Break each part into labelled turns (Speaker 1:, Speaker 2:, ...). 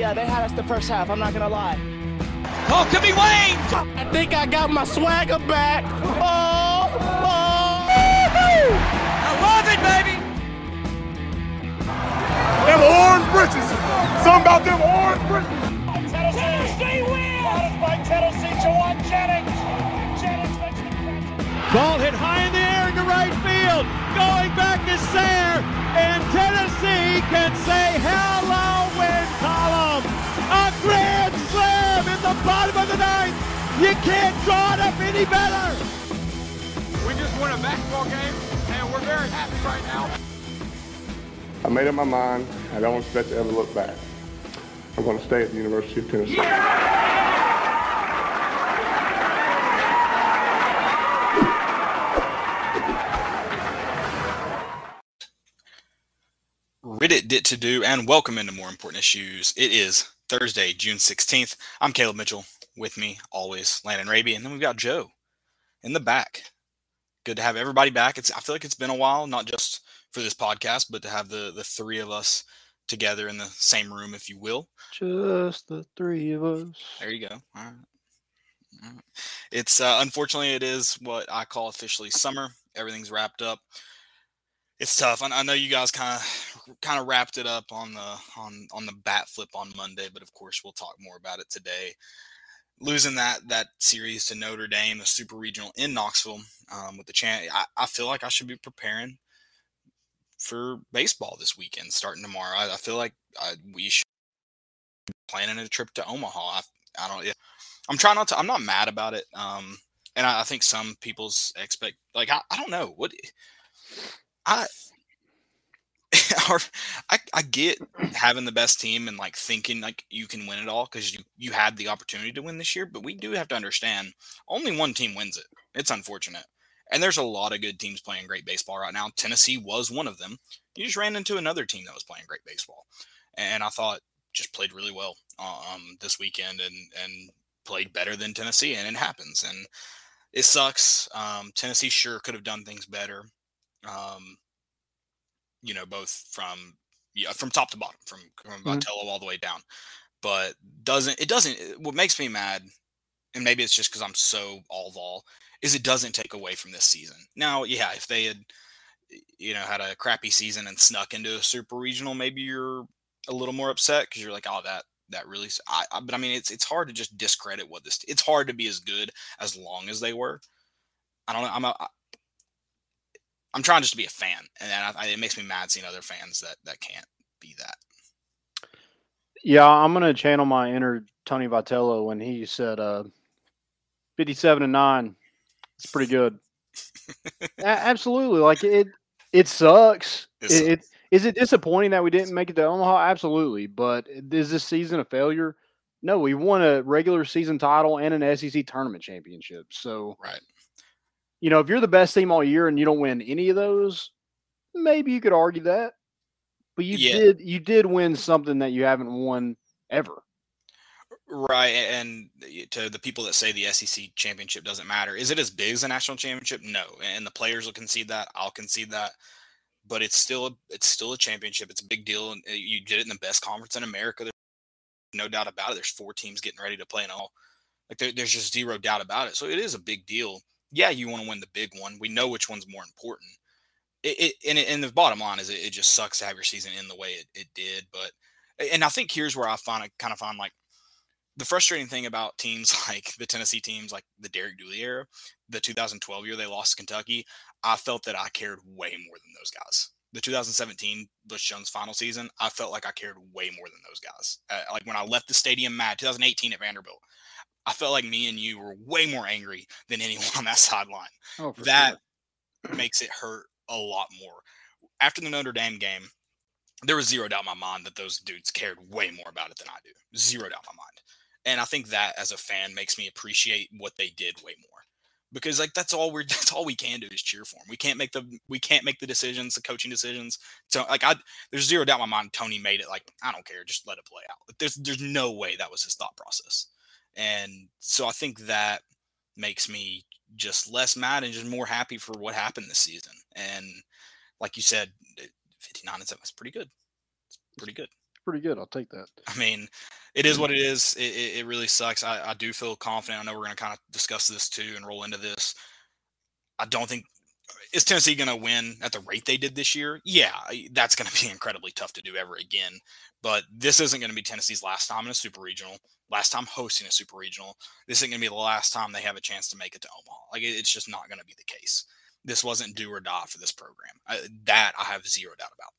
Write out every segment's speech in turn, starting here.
Speaker 1: Yeah, they had us the first half. I'm not gonna lie.
Speaker 2: Oh, could be Wayne.
Speaker 1: I think I got my swagger back. Oh, oh.
Speaker 2: I love it, baby.
Speaker 3: Them orange britches. Something about them orange britches.
Speaker 2: Tennessee wins. by Tennessee, Jauan Jennings. Jennings makes the catch.
Speaker 4: Ball hit high in the air into right field. Going back is Sayre. And Tennessee can say hello, win column. A grand slam in the bottom of the ninth. You can't draw it up any better.
Speaker 3: We just won a basketball game, and we're very happy right now. I made up my mind. I don't expect to ever look back. I'm going to stay at the University of Tennessee.
Speaker 5: Reddit did to do and welcome into more important issues. It is Thursday, June 16th. I'm Caleb Mitchell. With me, always, Landon Raby. And then we've got Joe in the back. Good to have everybody back. It's I feel like it's been a while, not just for this podcast, but to have the the three of us together in the same room, if you will.
Speaker 6: Just the three of us.
Speaker 5: There you go. All right. All right. It's uh, unfortunately it is what I call officially summer. Everything's wrapped up. It's tough. I, I know you guys kind of kind of wrapped it up on the on on the bat flip on Monday, but of course we'll talk more about it today. Losing that that series to Notre Dame, the Super Regional in Knoxville, um, with the chance, I, I feel like I should be preparing for baseball this weekend, starting tomorrow. I, I feel like I, we should be planning a trip to Omaha. I, don't. Yeah, I'm trying not to. I'm not mad about it. Um, and I, I think some people's expect like I, I don't know what I. Or I, I get having the best team and like thinking like you can win it all because you you had the opportunity to win this year, but we do have to understand only one team wins it. It's unfortunate. And there's a lot of good teams playing great baseball right now. Tennessee was one of them. You just ran into another team that was playing great baseball, and I thought just played really well um, this weekend and and played better than Tennessee, and it happens. And it sucks. Um, Tennessee sure could have done things better. Um, you know, both from yeah, from top to bottom, from from
Speaker 6: Mhm.
Speaker 5: All the way down. But doesn't it doesn't what makes me mad, and maybe it's just because I'm so all vol, is it doesn't take away from this season. Now, yeah, if they had you know had a crappy season and snuck into a super regional, maybe you're a little more upset because you're like, oh, that that really. I, I, but I mean, it's it's hard to just discredit what this. It's hard to be as good as long as they were. I don't know. I'm a, I'm trying just to be a fan, and I, I, it makes me mad seeing other fans that that can't be that.
Speaker 6: Yeah, I'm gonna channel my inner Tony Vitello when he said uh 57 and 9. It's pretty good. A- absolutely. Like it it sucks.
Speaker 5: It
Speaker 6: It, it is it disappointing that we didn't make it to Omaha? Absolutely. But is this season a failure? No, we won a regular season title and an SEC tournament championship. So,
Speaker 5: Right.
Speaker 6: You know, if you're the best team all year and you don't win any of those, maybe you could argue that. But you
Speaker 5: Yeah.
Speaker 6: did you did win something that you haven't won ever.
Speaker 5: Right, and to the people that say the SEC championship doesn't matter, is it as big as a national championship? No, and the players will concede that. I'll concede that, but it's still a it's still a championship. It's a big deal, and uh, you did it in the best conference in America. There's no doubt about it. There's four teams getting ready to play in all. Like there, there's just zero doubt about it. So it is a big deal. Yeah, you want to win the big one. We know which one's more important. It, it and, it, and the bottom line is it, it just sucks to have your season in the way it, it did. But and I think here's where I find it kind of find like the frustrating thing about teams like the Tennessee teams, like the Derek Dooley era, the 2012 year they lost to Kentucky, I felt that I cared way more than those guys. The 2017 Butch Jones final season, I felt like I cared way more than those guys. Uh, like when I left the stadium mad, 2018 at Vanderbilt, I felt like me and you were way more angry than anyone on that sideline
Speaker 6: Oh,
Speaker 5: that makes it hurt a lot more. After the Notre Dame game, there was zero doubt in my mind that those dudes cared way more about it than I do. Zero doubt in my mind. And I think that as a fan makes me appreciate what they did way more. Because like that's all we're that's all we can do is cheer for them. We can't make the we can't make the decisions, the coaching decisions. So like I there's zero doubt in my mind Tony made it like I don't care, just let it play out. There's there's no way that was his thought process. And so I think that makes me just less mad and just more happy for what happened this season. And like you said, eh, 59 and 7 is pretty good. It's pretty good.
Speaker 6: pretty good. I'll take that.
Speaker 5: I mean, it is what it is. It, it, it really sucks. I, I do feel confident. I know we're going to kind of discuss this too and roll into this. I don't think is Tennessee going to win at the rate they did this year? Yeah, that's going to be incredibly tough to do ever again. But this isn't going to be Tennessee's last time in a super regional, last time hosting a super regional. This isn't going to be the last time they have a chance to make it to Omaha. Like it's just not going to be the case. This wasn't do or die for this program. I, that I have zero doubt about.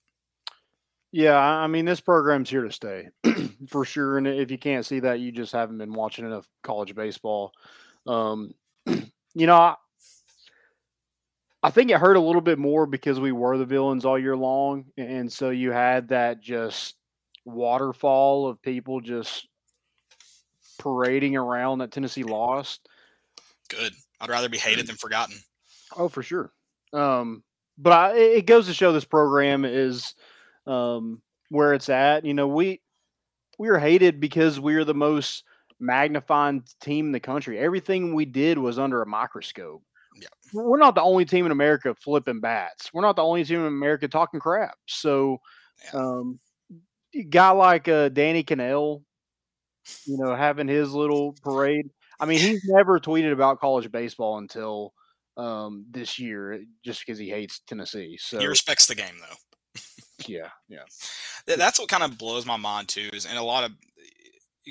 Speaker 6: Yeah, I mean this program's here to stay for sure. And if you can't see that, you just haven't been watching enough college baseball. Um, you know, I, I think it hurt a little bit more because we were the villains all year long, and so you had that just waterfall of people just parading around that Tennessee lost.
Speaker 5: Good. I'd rather be hated than forgotten.
Speaker 6: Oh, for sure. Um, but I, it goes to show this program is um, where it's at. You know, we we are hated because we are the most magnified team in the country. Everything we did was under a microscope.
Speaker 5: Yeah.
Speaker 6: We're not the only team in America flipping bats. We're not the only team in America talking crap. So,
Speaker 5: Yeah.
Speaker 6: um, a guy like uh, Danny Kanell, you know, having his little parade. I mean, he's never tweeted about college baseball until um, this year, just because he hates Tennessee. So,
Speaker 5: He respects the game though.
Speaker 6: yeah, yeah.
Speaker 5: That's what kind of blows my mind too. Is and a lot of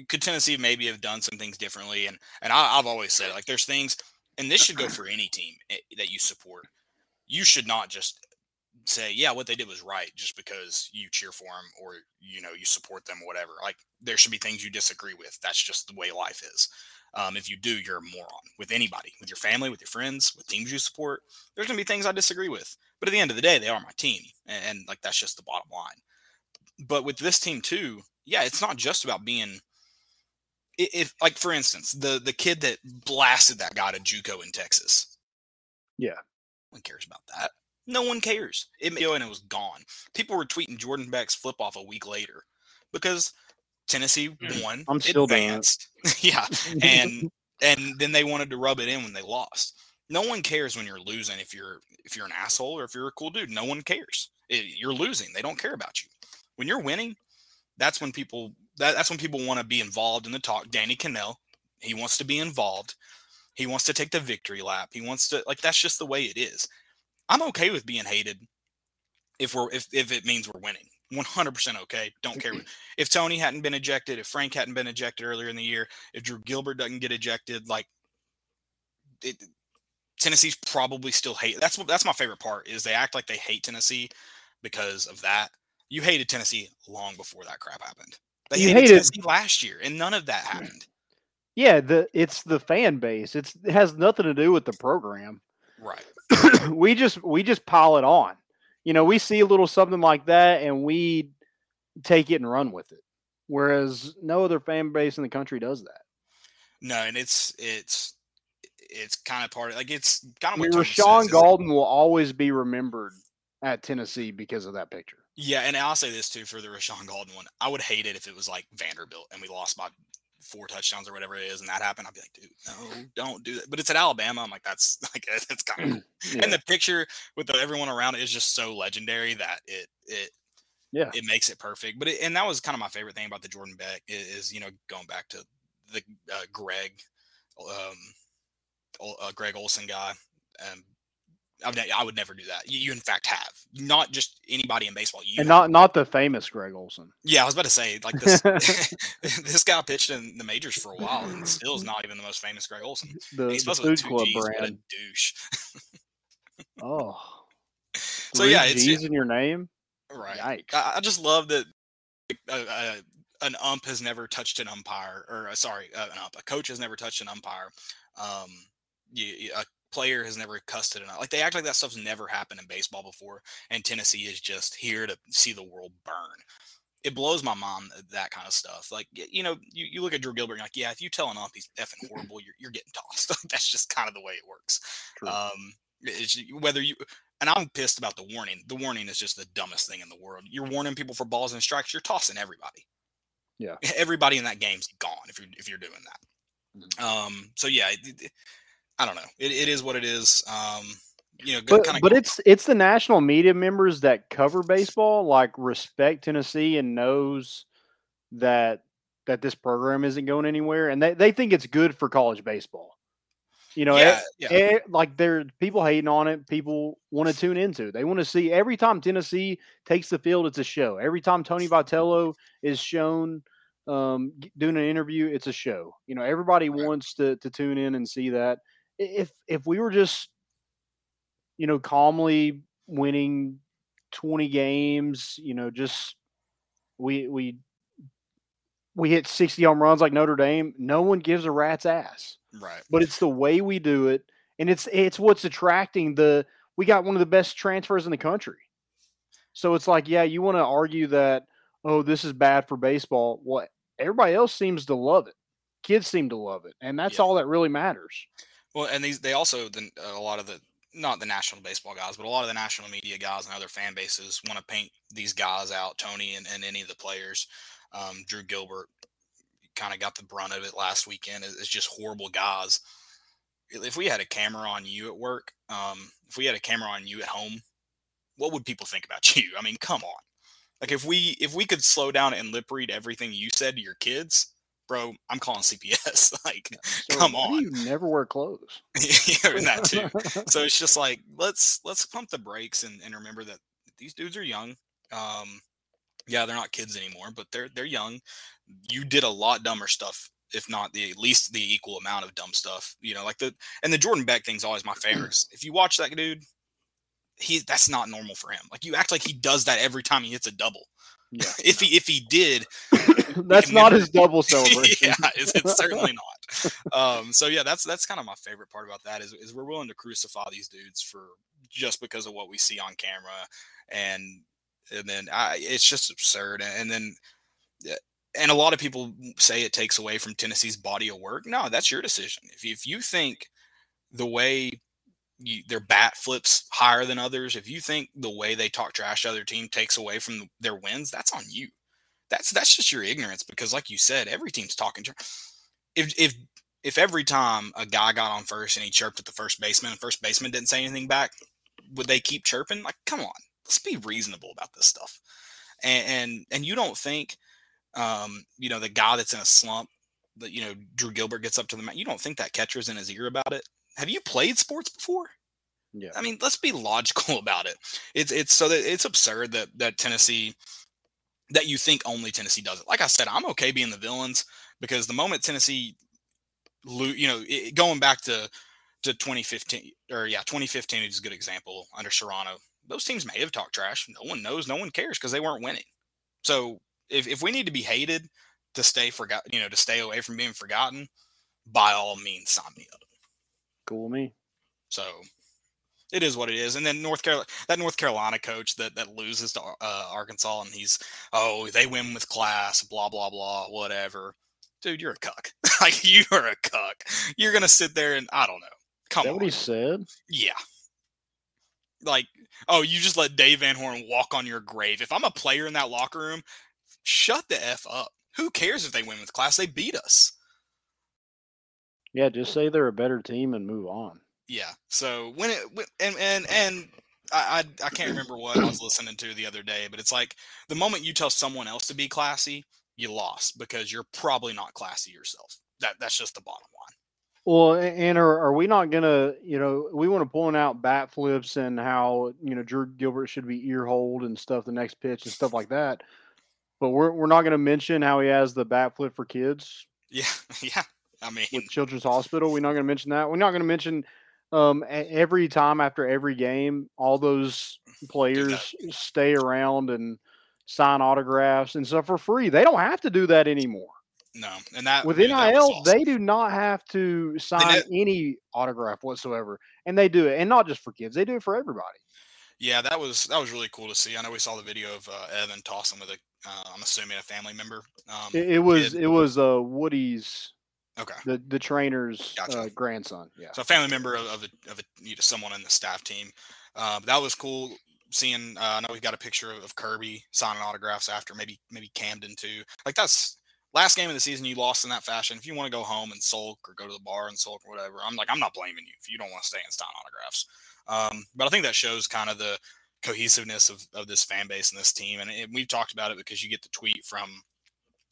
Speaker 5: could Tennessee maybe have done some things differently? And and I, I've always said like there's things, and this should go for any team eh, that you support. You should not just say yeah what they did was right just because you cheer for them or you know you support them whatever like there should be things you disagree with that's just the way life is um, if you do you're a moron with anybody with your family with your friends with teams you support there's going to be things i disagree with but at the end of the day they are my team and, and like that's just the bottom line but with this team too, yeah, it's not just about being. If, like, for instance, the the kid that blasted that guy to JUCO in Texas,
Speaker 6: Yeah.
Speaker 5: no one cares about that. No one cares. It and it was gone. People were tweeting Jordan Beck's flip off a week later because Tennessee hmm. won.
Speaker 6: I'm still doing it.
Speaker 5: advanced. yeah, and and then they wanted to rub it in when they lost. No one cares when you're losing if you're if you're an asshole or if you're a cool dude. No one cares. It- you're losing. They don't care about you. When you're winning, that's when people that, that's when people want to be involved in the talk. Danny Kanell, he wants to be involved. He wants to take the victory lap. He wants to like that's just the way it is. I'm okay with being hated if we're if, if it means we're winning. 100% okay. Don't care. Mm-hmm. if Tony hadn't been ejected, if Frank hadn't been ejected earlier in the year, if Drew Gilbert doesn't get ejected, like it, Tennessee's probably still hate. That's what that's my favorite part is they act like they hate Tennessee because of that. You hated Tennessee long before that crap happened. They
Speaker 6: You
Speaker 5: hated,
Speaker 6: hated-
Speaker 5: Tennessee last year, and none of that happened.
Speaker 6: Yeah, the it's the fan base. It's it has nothing to do with the program.
Speaker 5: Right.
Speaker 6: we just we just pile it on. You know, we see a little something like that and we take it and run with it. Whereas no other fan base in the country does that.
Speaker 5: No, and it's it's it's kind of part of like it's kind
Speaker 6: I
Speaker 5: of
Speaker 6: mean,
Speaker 5: what
Speaker 6: Rashaan
Speaker 5: says,
Speaker 6: Gaulden will always be remembered at Tennessee because of that picture.
Speaker 5: Yeah, and I'll say this too for the Rashaan Gaulden one. I would hate it if it was like Vanderbilt and we lost by four touchdowns or whatever it is, and that happened. I'd be like, dude, no, don't do that. But it's at Alabama. I'm like, that's like that's kind of cool.
Speaker 6: Yeah.
Speaker 5: And the picture with the, everyone around it is just so legendary that it it
Speaker 6: Yeah.
Speaker 5: it makes it perfect. But it, and that was kind of my favorite thing about the Jordan Beck is, is you know going back to the uh, Greg, um, uh, Greg Olson guy. Um, I would, I would never do that. You, you in fact have not just anybody in baseball. You
Speaker 6: and
Speaker 5: have.
Speaker 6: not not the famous Greg Olson.
Speaker 5: Yeah, I was about to say like this. this guy pitched in the majors for a while and still is not even the most famous Greg Olson.
Speaker 6: The,
Speaker 5: He's supposed with
Speaker 6: food
Speaker 5: two
Speaker 6: club
Speaker 5: G's. What a douche.
Speaker 6: Oh.
Speaker 5: So, yeah, it's-
Speaker 6: G's in your name.
Speaker 5: Right. I, I just love that uh, uh, an ump has never touched an umpire, or uh, sorry, uh, an ump. A coach has never touched an umpire. Um, you, you- a player has never cussed it. Enough. Like they act like that stuff's never happened in baseball before, and Tennessee is just here to see the world burn. It blows my mind that- kind of stuff. Like you know, you, you look at Drew Gilbert, and you're like, yeah, if you tell an ump he's effing horrible, you're you're getting tossed. That's just kind of the way it works.
Speaker 6: True.
Speaker 5: Um, it's whether you and I'm pissed about the warning. The warning is just the dumbest thing in the world. You're warning people for balls and strikes. You're tossing everybody.
Speaker 6: Yeah.
Speaker 5: Everybody in that game's gone if you're if you're doing that.
Speaker 6: Mhm.
Speaker 5: Um. So yeah, it, it- I don't know. It, it is what it is. Um. you know,
Speaker 6: but,
Speaker 5: kind of.
Speaker 6: but it's it's the national media members that cover baseball like respect Tennessee and knows that that this program isn't going anywhere and they, they think it's good for college baseball. You know,
Speaker 5: yeah,
Speaker 6: e-
Speaker 5: yeah.
Speaker 6: e- like there are people hating on it, people want to tune into. They want to see every time Tennessee takes the field, it's a show. Every time Tony Vitello is shown um, doing an interview, it's a show. You know, everybody
Speaker 5: Right.
Speaker 6: wants to to tune in and see that. If if we were just, you know, calmly winning twenty games, you know, just we we we hit sixty home runs like Notre Dame, no one gives a rat's ass.
Speaker 5: Right.
Speaker 6: but it's the way we do it and it's it's what's attracting the we got one of the best transfers in the country. So it's like yeah you want to argue that oh this is bad for baseball. What everybody else seems to love it. Kids seem to love it and that's
Speaker 5: Yeah.
Speaker 6: all that really matters
Speaker 5: Well, and these they also the, a lot of the not the national baseball guys, but a lot of the national media guys and other fan bases want to paint these guys out, Tony and, and any of the players. Um, Drew Gilbert kind of got the brunt of it last weekend. It's just horrible guys. If we had a camera on you at work, um, if we had a camera on you at home, what would people think about you? I mean, come on. Like if we if we could slow down and lip read everything you said to your kids, bro, I'm calling CPS. like,
Speaker 6: So
Speaker 5: come on.
Speaker 6: you never wear clothes?
Speaker 5: Yeah, that too. So it's just like let's let's pump the brakes and, and remember that these dudes are young um yeah they're not kids anymore but they're they're young. You did a lot dumber stuff if not the at least the equal amount of dumb stuff you know like the and the jordan beck thing's always my favorites. If you watch that dude he that's not normal for him. Like you act like he does that every time he hits a double
Speaker 6: yeah
Speaker 5: if he if he did
Speaker 6: that's
Speaker 5: can
Speaker 6: not
Speaker 5: never-
Speaker 6: his double celebration
Speaker 5: yeah, it's, it's certainly not. Um, so yeah, that's that's kind of my favorite part about that is is we're willing to crucify these dudes for just because of what we see on camera, and and then I, it's just absurd. And, and then and a lot of people say it takes away from Tennessee's body of work. No, that's your decision. If if you think the way you, their bat flips higher than others, if you think the way they talk trash to other team takes away from their wins, that's on you. That's that's just your ignorance because like you said every team's talking to if if if every time a guy got on first and he chirped at the first baseman and first baseman didn't say anything back would they keep chirping? Like come on. Let's be reasonable about this stuff. And and, and you don't think um you know the guy that's in a slump that you know drew gilbert gets up to the mat you don't think that catcher's in his ear about it have you played sports before
Speaker 6: yeah
Speaker 5: I mean, let's be logical about it. It's it's so that it's absurd that that Tennessee that you think only Tennessee does it. Like I said, I'm okay being the villains because the moment Tennessee, you know, it, going back to to 2015 or yeah, 2015 is a good example under Serrano. Those teams may have talked trash. No one knows. No one cares because they weren't winning. So if if we need to be hated to stay forgot, you know, to stay away from being forgotten, by all means, sign me up.
Speaker 6: Cool with me
Speaker 5: So it is what it is. And then North Carolina, that North Carolina coach that that loses to uh, Arkansas, and he's oh they win with class, blah blah blah, whatever. Dude, you're a cuck. like you are a cuck. You're gonna sit there and I don't know. Come
Speaker 6: is that
Speaker 5: on,
Speaker 6: what he said
Speaker 5: yeah. Like oh, you just let Dave Van Horn walk on your grave. If I'm a player in that locker room, shut the f up. Who cares if they win with class? They beat us.
Speaker 6: Yeah just say they're a better team and move on
Speaker 5: Yeah. So when it and and and I, I I can't remember what I was listening to the other day, but it's like the moment you tell someone else to be classy, you lost because you're probably not classy yourself. That that's just the bottom line.
Speaker 6: Well, and are, are we not gonna, you know, we want to point out bat flips and how you know Drew Gilbert should be ear hold and stuff the next pitch and stuff like that, but we're we're not gonna mention how he has the bat flip for kids
Speaker 5: Yeah. Yeah. I mean,
Speaker 6: with Children's Hospital. We're not gonna mention that. We're not gonna mention um every time after every game, all those players stay around and sign autographs and stuff for free. They don't have to do that anymore.
Speaker 5: no. And that
Speaker 6: With
Speaker 5: dude, that
Speaker 6: NIL,
Speaker 5: awesome.
Speaker 6: they do not have to sign any autograph whatsoever, and they do it, and not just for kids; they do it for everybody.
Speaker 5: Yeah, that was that was really cool to see. I know we saw the video of uh, Evan tossing with a, uh, I'm assuming a family member. Um,
Speaker 6: It, it was
Speaker 5: kid.
Speaker 6: it was uh, Woody's
Speaker 5: okay.
Speaker 6: the the trainer's
Speaker 5: Gotcha.
Speaker 6: uh, grandson. Yeah,
Speaker 5: So a family member of, of, a, of a, you know, someone in the staff team. Uh, that was cool seeing. Uh, I know we got a picture of, of Kirby signing autographs after maybe maybe Camden too. Like that's last game of the season. You lost in that fashion. If you want to go home and sulk or go to the bar and sulk or whatever, I'm like I'm not blaming you if you don't want to stay and sign autographs. Um, but I think that shows kind of the cohesiveness of, of this fan base and this team. And, and we've talked about it because you get the tweet from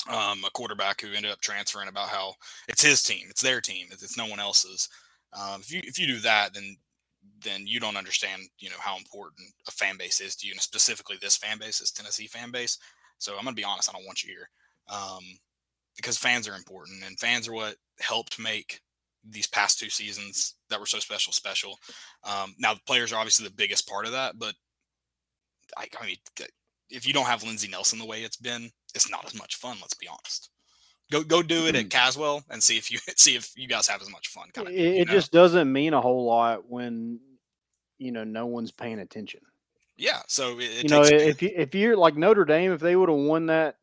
Speaker 5: um, a quarterback who ended up transferring about how it's his team, it's their team, it's, it's no one else's. Um, if you if you do that, then then you don't understand, you know, how important a fan base is to you, and specifically this fan base, this Tennessee fan base. So I'm gonna be honest, I don't want you here, um, because fans are important, and fans are what helped make these past two seasons that were so special special. Um, now the players are obviously the biggest part of that, but I, I mean, if you don't have Lindsey Nelson the way it's been, it's not as much fun. Let's be honest. Go go do it at
Speaker 6: Hmm.
Speaker 5: Caswell and see if you see if you guys have as much fun. Kind of.
Speaker 6: It, it just doesn't mean a whole lot when you know no one's paying attention.
Speaker 5: yeah. So it, it
Speaker 6: you know,
Speaker 5: takes
Speaker 6: if you if you're like Notre Dame, if they would have won that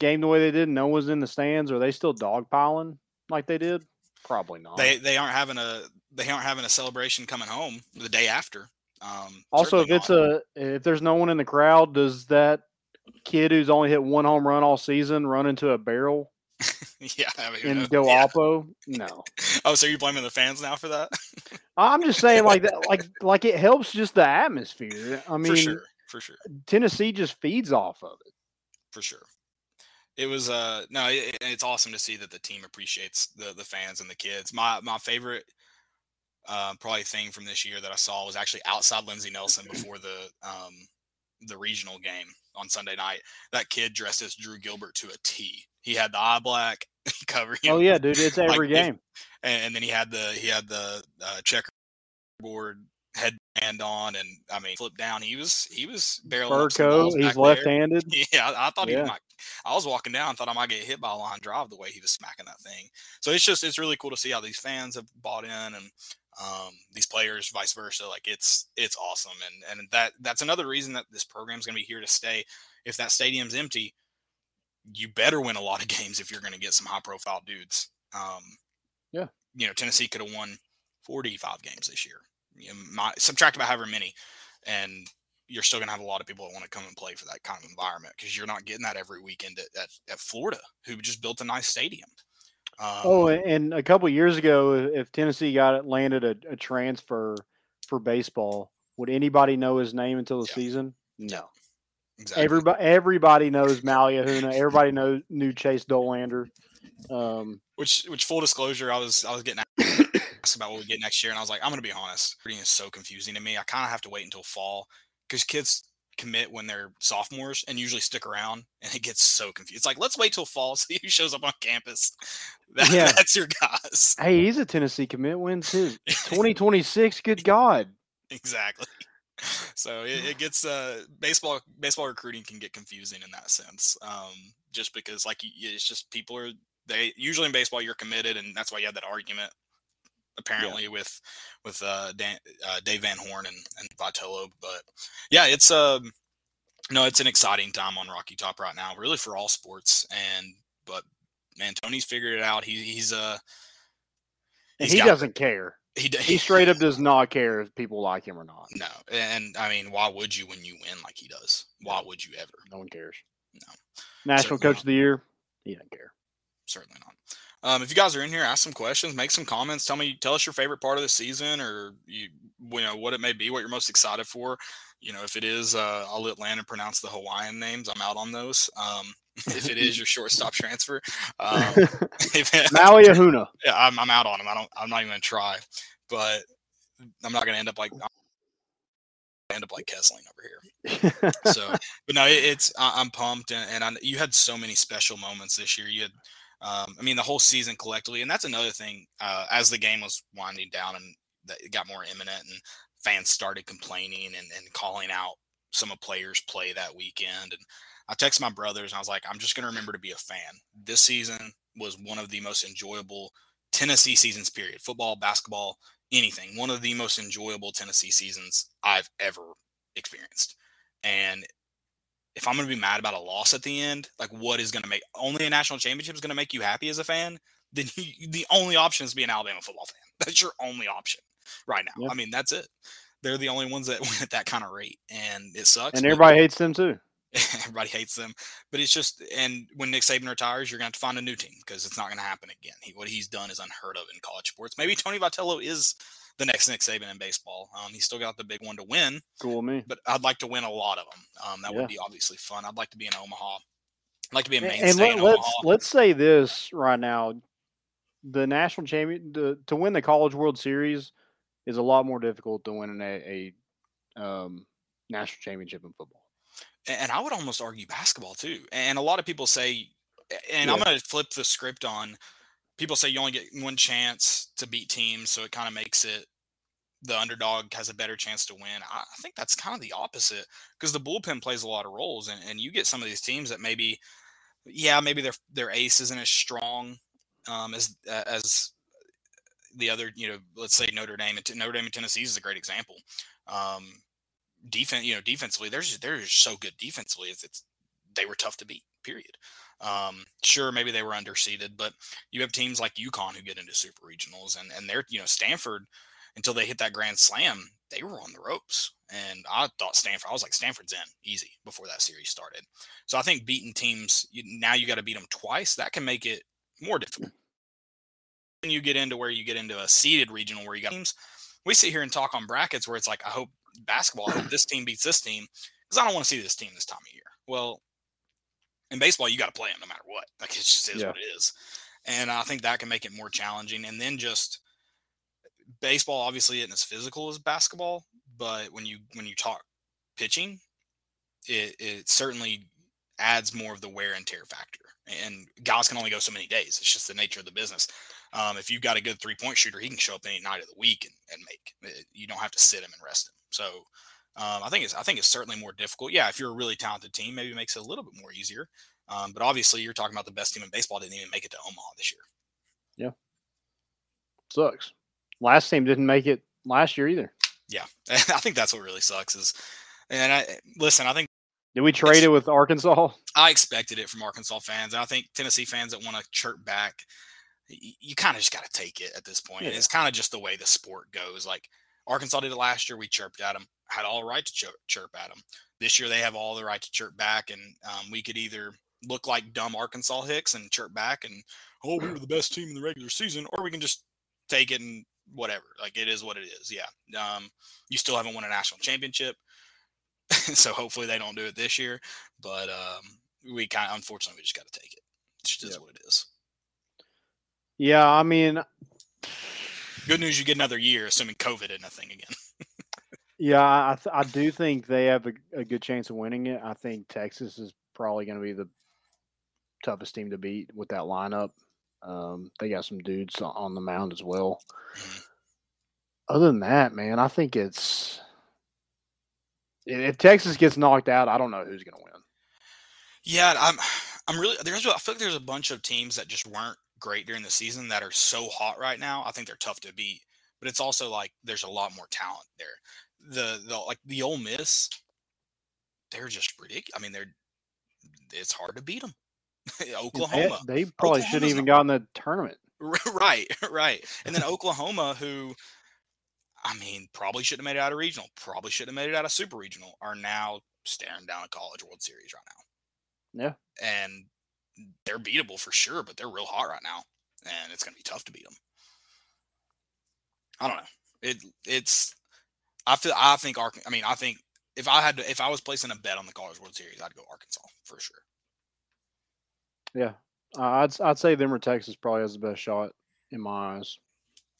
Speaker 6: game the way they did, no one's in the stands, are they still dogpiling like they did? Probably not.
Speaker 5: they they aren't having a they aren't having a celebration coming home the day after. Um,
Speaker 6: also, if it's
Speaker 5: not.
Speaker 6: a if there's no one in the crowd, does that kid who's only hit one home run all season run into a barrel
Speaker 5: yeah, I mean,
Speaker 6: and
Speaker 5: knows?
Speaker 6: go
Speaker 5: Yeah.
Speaker 6: oppo? No.
Speaker 5: Oh, so you're blaming the fans now for that?
Speaker 6: I'm just saying like that like like it helps just the atmosphere. I mean
Speaker 5: for sure, for sure.
Speaker 6: Tennessee just feeds off of it.
Speaker 5: for sure. It was uh no, it, it's awesome to see that the team appreciates the the fans and the kids. My my favorite uh, probably thing from this year that I saw was actually outside Lindsey Nelson before the um the regional game on Sunday night. That kid dressed as Drew Gilbert to a T. He had the eye black cover. you
Speaker 6: Oh yeah, dude, it's every
Speaker 5: if-
Speaker 6: game.
Speaker 5: and, and then he had the he had the uh, checkerboard headband on, and I mean, flipped down. He was he was barreling
Speaker 6: Fur
Speaker 5: up some balls
Speaker 6: coat, he's left-handed.
Speaker 5: Yeah, I, I thought he might. I was walking down, thought I might get hit by a line drive the way he was smacking that thing. So it's just it's really cool to see how these fans have bought in and um, these players, vice versa. Like it's it's awesome, and and that that's another reason that this program's going to be here to stay. If that stadium's empty, you better win a lot of games if you're going to get some high profile dudes. Um,
Speaker 6: Yeah.
Speaker 5: you know Tennessee could have won 45 games this year. You know, subtract about however many, and you're still going to have a lot of people that want to come and play for that kind of environment because you're not getting that every weekend at, at, at Florida, who just built a nice stadium. Um,
Speaker 6: Oh, and a couple years ago, if Tennessee got it landed a, a transfer for baseball, would anybody know his name until the
Speaker 5: Yeah.
Speaker 6: season? No.
Speaker 5: exactly.
Speaker 6: Everybody, everybody knows Maui Ahuna. Everybody knows knew Chase Dollander. Um,
Speaker 5: Which, which full disclosure, I was I was getting asked about what we get next year, and I was like, I'm going to be honest, recruiting is so confusing to me. I kind of have to wait until fall because kids commit when they're sophomores and usually stick around, and it gets so confused. It's like let's wait till fall, see who shows up on campus. That,
Speaker 6: Yeah.
Speaker 5: That's your guys.
Speaker 6: hey, he's a Tennessee commit. Wins his 2026. Good God.
Speaker 5: exactly. So it, it gets uh baseball baseball recruiting can get confusing in that sense. Um, just because like it's just people are they usually in baseball you're committed and that's why you had that argument apparently with with uh, Dan, uh Dave Van Horn and and Vitello. But yeah, it's um no, it's an exciting time on Rocky Top right now, really for all sports. And but man, Tony's figured it out. He, he's uh he's
Speaker 6: he
Speaker 5: got-
Speaker 6: doesn't care.
Speaker 5: he, d-
Speaker 6: He straight up does not care if people like him or not.
Speaker 5: No, and I mean, why would you when you win like he does? Why would you ever?
Speaker 6: No one cares.
Speaker 5: No.
Speaker 6: National
Speaker 5: Certainly
Speaker 6: Coach of the Year. He doesn't care.
Speaker 5: Certainly not. Um, if you guys are in here, ask some questions, make some comments. Tell me, tell us your favorite part of the season, or you, you know, what it may be, what you're most excited for. You know, if it is, uh, I'll let Landon pronounce the Hawaiian names. I'm out on those. Um, if it is your shortstop transfer, um, if,
Speaker 6: Maui Ahuna.
Speaker 5: yeah, I'm, I'm out on him. I don't. I'm not even gonna try. But I'm not gonna end up like end up like Kessling over here. So, but no, it, it's I, I'm pumped, and, and I, you had so many special moments this year. You had, um, I mean, the whole season collectively, and that's another thing. Uh, as the game was winding down and it got more imminent, and fans started complaining and, and calling out some of players' play that weekend, and I texted my brothers and I was like, I'm just gonna remember to be a fan. This season was one of the most enjoyable Tennessee seasons. Period. Football, basketball, anything. One of the most enjoyable Tennessee seasons I've ever experienced. And if I'm going to be mad about a loss at the end, like what is going to make only a national championship is going to make you happy as a fan, then you, the only option is to be an Alabama football fan. That's your only option right now.
Speaker 6: Yep.
Speaker 5: I mean, that's it. They're the only ones that win at that kind of rate, and it sucks.
Speaker 6: and everybody hates them too.
Speaker 5: everybody hates them. But it's just, and when Nick Saban retires, you're going to have to find a new team because it's not going to happen again. He, what he's done is unheard of in college sports. Maybe Tony Vitello is the next Nick Saban in baseball. Um, he's still got the big one to win.
Speaker 6: Cool me.
Speaker 5: But I'd like to win a lot of them. Um, that
Speaker 6: Yeah.
Speaker 5: would be obviously fun. I'd like to be in Omaha. I'd like to be a mainstay
Speaker 6: and let,
Speaker 5: in
Speaker 6: let's
Speaker 5: Omaha.
Speaker 6: let's say this right now: the national champion to, to win the College World Series is a lot more difficult than winning a, a um, national championship in football.
Speaker 5: and I would almost argue basketball too. And a lot of people say, and I'm going to flip the script on. People say you only get one chance to beat teams, so it kind of makes it the underdog has a better chance to win. I think that's kind of the opposite because the bullpen plays a lot of roles, and, and you get some of these teams that maybe, yeah, maybe their their ace isn't as strong um, as as the other, you know, let's say Notre Dame Notre Dame and Tennessee is a great example. Um, defense, you know, defensively, they're just, they're just so good defensively. It's, it's they were tough to beat. Period. Um, sure, maybe they were underseeded, but you have teams like UConn who get into super regionals, and and they're you know Stanford until they hit that grand slam, they were on the ropes. And I thought Stanford, I was like Stanford's in easy before that series started. So I think beating teams you, now you got to beat them twice. That can make it more difficult. Hmm. When you get into where you get into a seeded regional where you got teams, we sit here and talk on brackets where it's like I hope basketball, I hope this team beats this team because I don't want to see this team this time of year. Well, in baseball, you got to play them no matter what. Like it just is
Speaker 6: Yeah.
Speaker 5: what it is, and I think that can make it more challenging. And then just baseball, obviously, isn't as physical as basketball, but when you when you talk pitching, it it certainly adds more of the wear and tear factor. And guys can only go so many days. It's just the nature of the business. Um, if you've got a good three point shooter, he can show up any night of the week and, and make. Uh, You don't have to sit him and rest him. So um, I think it's I think it's certainly more difficult. Yeah, if you're a really talented team, maybe it makes it a little bit more easier. Um, but obviously, you're talking about the best team in baseball didn't even make it to Omaha this year.
Speaker 6: Yeah, sucks. Last team didn't make it last year either.
Speaker 5: Yeah, I think that's what really sucks. Is and I listen. I think
Speaker 6: Did we trade it with Arkansas?
Speaker 5: I expected it from Arkansas fans. I think Tennessee fans that want to chirp back, y- you kind of just got to take it at this point.
Speaker 6: Yeah.
Speaker 5: It's kind of just the way the sport goes. Like Arkansas did it last year. We chirped at them, had all right to chirp, chirp at them. This year they have all the right to chirp back. And um, we could either look like dumb Arkansas Hicks and chirp back and, oh, we were the best team in the regular season, or we can just take it and whatever. Like it is what it is. Yeah. Um, you still haven't won a national championship. so hopefully they don't do it this year. But um, we kind of, unfortunately, we just got to take it. It just
Speaker 6: Yep.
Speaker 5: what it is.
Speaker 6: Yeah, I mean,
Speaker 5: Good news, you get another year, assuming COVID isn't a thing again.
Speaker 6: yeah, I th- I do think they have a, a good chance of winning it. I think Texas is probably going to be the toughest team to beat with that lineup. Um, they got some dudes on the mound as well.
Speaker 5: Mhm.
Speaker 6: Other than that, man, I think it's if Texas gets knocked out, I don't know who's going to win.
Speaker 5: Yeah, I'm. I'm really. There's. I feel like there's a bunch of teams that just weren't great during the season that are so hot right now. I think they're tough to beat. But it's also like there's a lot more talent there. The the like the Ole Miss, they're just ridiculous. I mean, they're. It's hard to beat them.
Speaker 6: And they-
Speaker 5: Oklahoma.
Speaker 6: they, probably shouldn't even
Speaker 5: not-
Speaker 6: got in the tournament.
Speaker 5: right, right. And then Oklahoma, who, I mean, probably shouldn't have made it out of regional, probably shouldn't have made it out of super regional, are now staring down a college World Series right now.
Speaker 6: Yeah.
Speaker 5: And they're beatable for sure, but they're real hot right now, and it's going to be tough to beat them. I don't know. It it's. I feel. I think. Ark. I mean, I think if I had to, if I was placing a bet on the College World Series, I'd go Arkansas for sure.
Speaker 6: Yeah, uh, I'd I'd say them or Texas probably has the best shot in my eyes.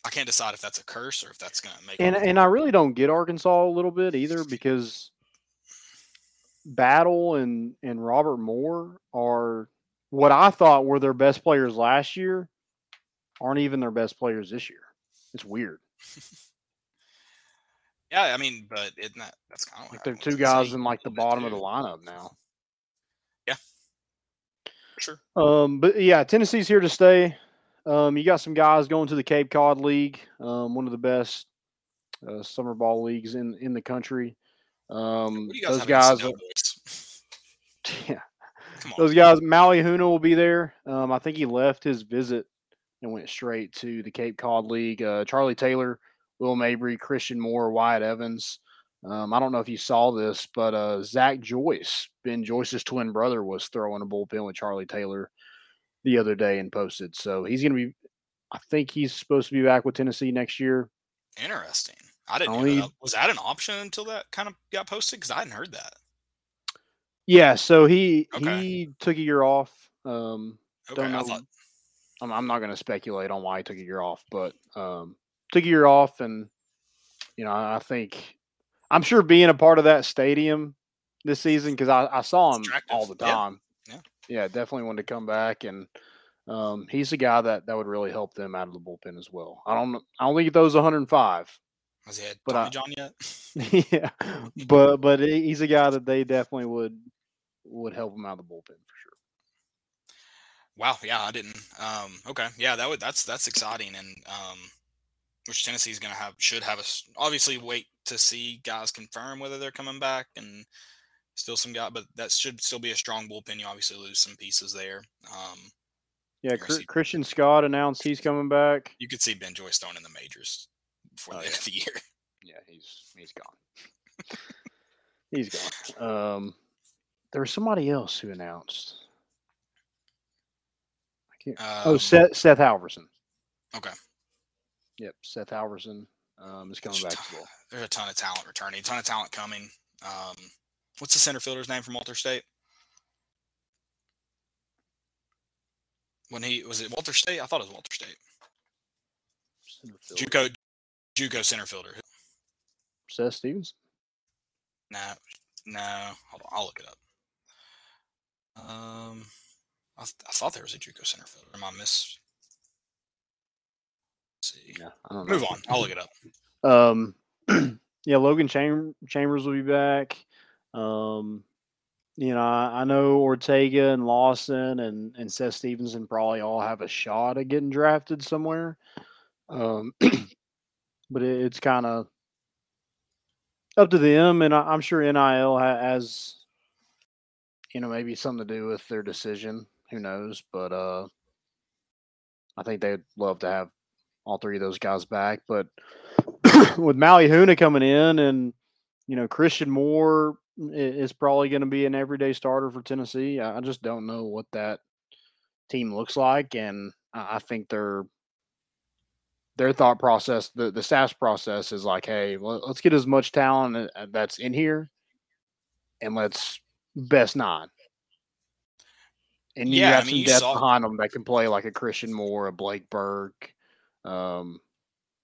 Speaker 5: I can't decide if that's a curse or if that's going to make.
Speaker 6: And and I really don't get Arkansas a little bit either because Battle and and Robert Moore are what I thought were their best players last year aren't even their best players this year. It's weird.
Speaker 5: yeah, I mean, but isn't that that's kind of
Speaker 6: Like they're two guys in like the bottom of the lineup now.
Speaker 5: Sure.
Speaker 6: Um, but yeah, Tennessee's here to stay. Um, you got some guys going to the Cape Cod League, um, one of the best uh, summer ball leagues in in the country. Um,
Speaker 5: What do you guys
Speaker 6: those guys, are- yeah, those guys. Maui Ahuna will be there. Um, I think he left his visit and went straight to the Cape Cod League. Uh, Charlie Taylor, Will Mabry, Christian Moore, Wyatt Evans. Um, I don't know if you saw this, but uh, Zach Joyce, Ben Joyce's twin brother, was throwing a bullpen with Charlie Taylor the other day and posted. So he's going to be. I think he's supposed to be back with Tennessee next year.
Speaker 5: Interesting. I didn't
Speaker 6: Only-
Speaker 5: know that. Was that an option until that kind of got posted? Because I hadn't heard that.
Speaker 6: Yeah, so he
Speaker 5: Okay.
Speaker 6: he took a year off. Um,
Speaker 5: Okay,
Speaker 6: don't know.
Speaker 5: I thought
Speaker 6: I'm, I'm not going to speculate on why he took a year off, but um, took a year off, and you know, I think I'm sure being a part of that stadium this season because I, I saw him all the
Speaker 5: attractive, yeah,
Speaker 6: time.
Speaker 5: yeah.
Speaker 6: yeah, definitely wanted to come back, and um, he's a guy that that would really help them out of the bullpen as well. I don't I don't think he throws 105.
Speaker 5: was he had
Speaker 6: but
Speaker 5: Tommy
Speaker 6: I-
Speaker 5: John yet?
Speaker 6: yeah, but but he's a guy that they definitely would would help him out of the bullpen for sure.
Speaker 5: Wow, yeah, I didn't. Um, okay, yeah, that would that's that's exciting, and um, which Tennessee's going to have should have us obviously wait to see guys confirm whether they're coming back, and still some guy, but that should still be a strong bullpen. You obviously lose some pieces there. Um,
Speaker 6: Yeah,
Speaker 5: You're gonna
Speaker 6: Chr-
Speaker 5: see-
Speaker 6: Christian Scott announced he's coming back.
Speaker 5: you could see Ben Joyce throwing in the majors before
Speaker 6: Oh,
Speaker 5: the end
Speaker 6: yeah.
Speaker 5: of the year.
Speaker 6: Yeah, he's he's gone. he's gone. Um, there was somebody else who announced. I can't. oh,
Speaker 5: Um,
Speaker 6: Seth Seth Halverson.
Speaker 5: Okay,
Speaker 6: Yep, Seth Halverson um, is coming
Speaker 5: There's
Speaker 6: back
Speaker 5: ton- There's a ton of talent returning, a ton of talent coming. Um, what's the center fielder's name from Walter State? When he was it Walter State? I thought it was Walter State. JUCO, JUCO center fielder.
Speaker 6: Seth Stevens.
Speaker 5: No, no. Hold on, I'll look it up. Um, I, th- I thought there was a JUCO center fielder. Am I miss? See.
Speaker 6: Yeah, I don't know.
Speaker 5: Move on. I'll look it up.
Speaker 6: Um, yeah, Logan Cham- Chambers will be back. Um, you know, I, I know Ortega and Lawson and and Seth Stephenson probably all have a shot at getting drafted somewhere. Um, but it, it's kind of up to them, and I, I'm sure NIL ha- has, you know, maybe something to do with their decision. Who knows? But uh, I think they'd love to have all three of those guys back. But with Maui Ahuna coming in and you know Christian Moore is probably going to be an everyday starter for Tennessee. I I just don't know what that team looks like, and I I think their their thought process, the the staff's process, is like, hey, let's get as much talent uh, uh, that's in here, and let's best nine. And you
Speaker 5: Yeah, I
Speaker 6: have
Speaker 5: mean,
Speaker 6: some depth
Speaker 5: saw-
Speaker 6: behind them that can play like a Christian Moore, a Blake Burke, um,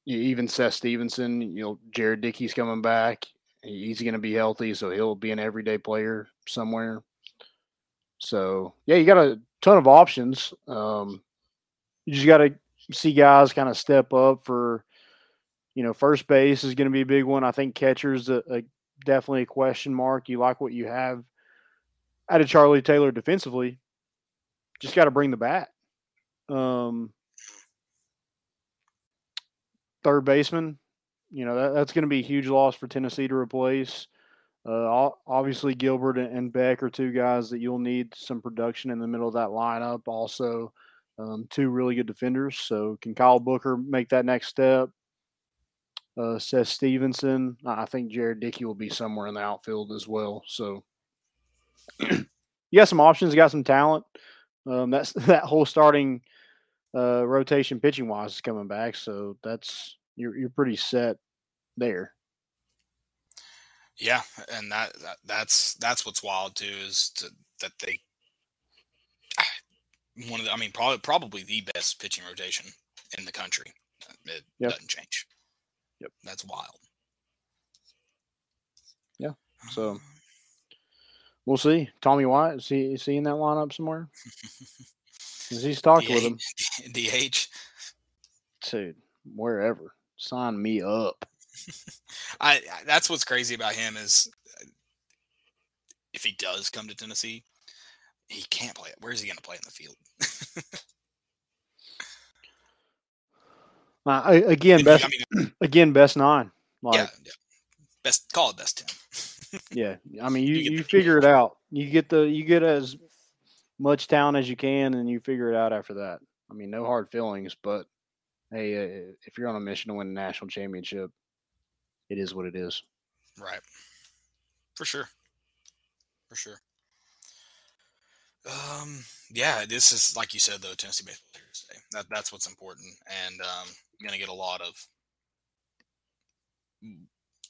Speaker 6: even Seth Stephenson. You know, Jared Dickey's coming back. He's going to be healthy, so he'll be an everyday player somewhere. So yeah, you got a ton of options. Um, you just got to see guys kind of step up for. You know, first base is going to be a big one. I think catcher's a, a definitely a question mark. You like what you have out of Charlie Taylor defensively. Just got to bring the bat. Um, third baseman, you know that, that's going to be a huge loss for Tennessee to replace. Uh, obviously, Gilbert and Beck are two guys that you'll need some production in the middle of that lineup. Also, um, two really good defenders. So, can Kyle Booker make that next step? Uh, Seth Stephenson. I I think Jared Dickey will be somewhere in the outfield as well. So, you got some options, You got some talent. Um, that's that whole starting uh, rotation pitching wise is coming back, so that's you're you're pretty set there.
Speaker 5: Yeah, and that, that that's that's what's wild too is to, that they one of the I mean probably probably the best pitching rotation in the country. It
Speaker 6: Yep.
Speaker 5: doesn't change.
Speaker 6: Yep.
Speaker 5: That's wild.
Speaker 6: Yeah, so- um, We'll see. Tommy White is he is he in that lineup somewhere? 'Cause he's talked with him,
Speaker 5: DH.
Speaker 6: dude. Wherever, sign me up.
Speaker 5: I I- that's what's crazy about him is if he does come to Tennessee, he can't play it. Where is he going to play in the field?
Speaker 6: Uh, again, best
Speaker 5: I mean,
Speaker 6: again best nine. Like,
Speaker 5: yeah, yeah, best call it best ten.
Speaker 6: yeah. I mean, you
Speaker 5: You
Speaker 6: you figure it out. You get the you get as much talent as you can, and you figure it out after that. I mean, no hard feelings, but hey, uh, if you're on a mission to win a national championship, it is what it is.
Speaker 5: Right. For sure. For sure. Um, yeah, this is like you said though, Tennessee baseball Players. That that's what's important, and um, you're gonna get a lot of it,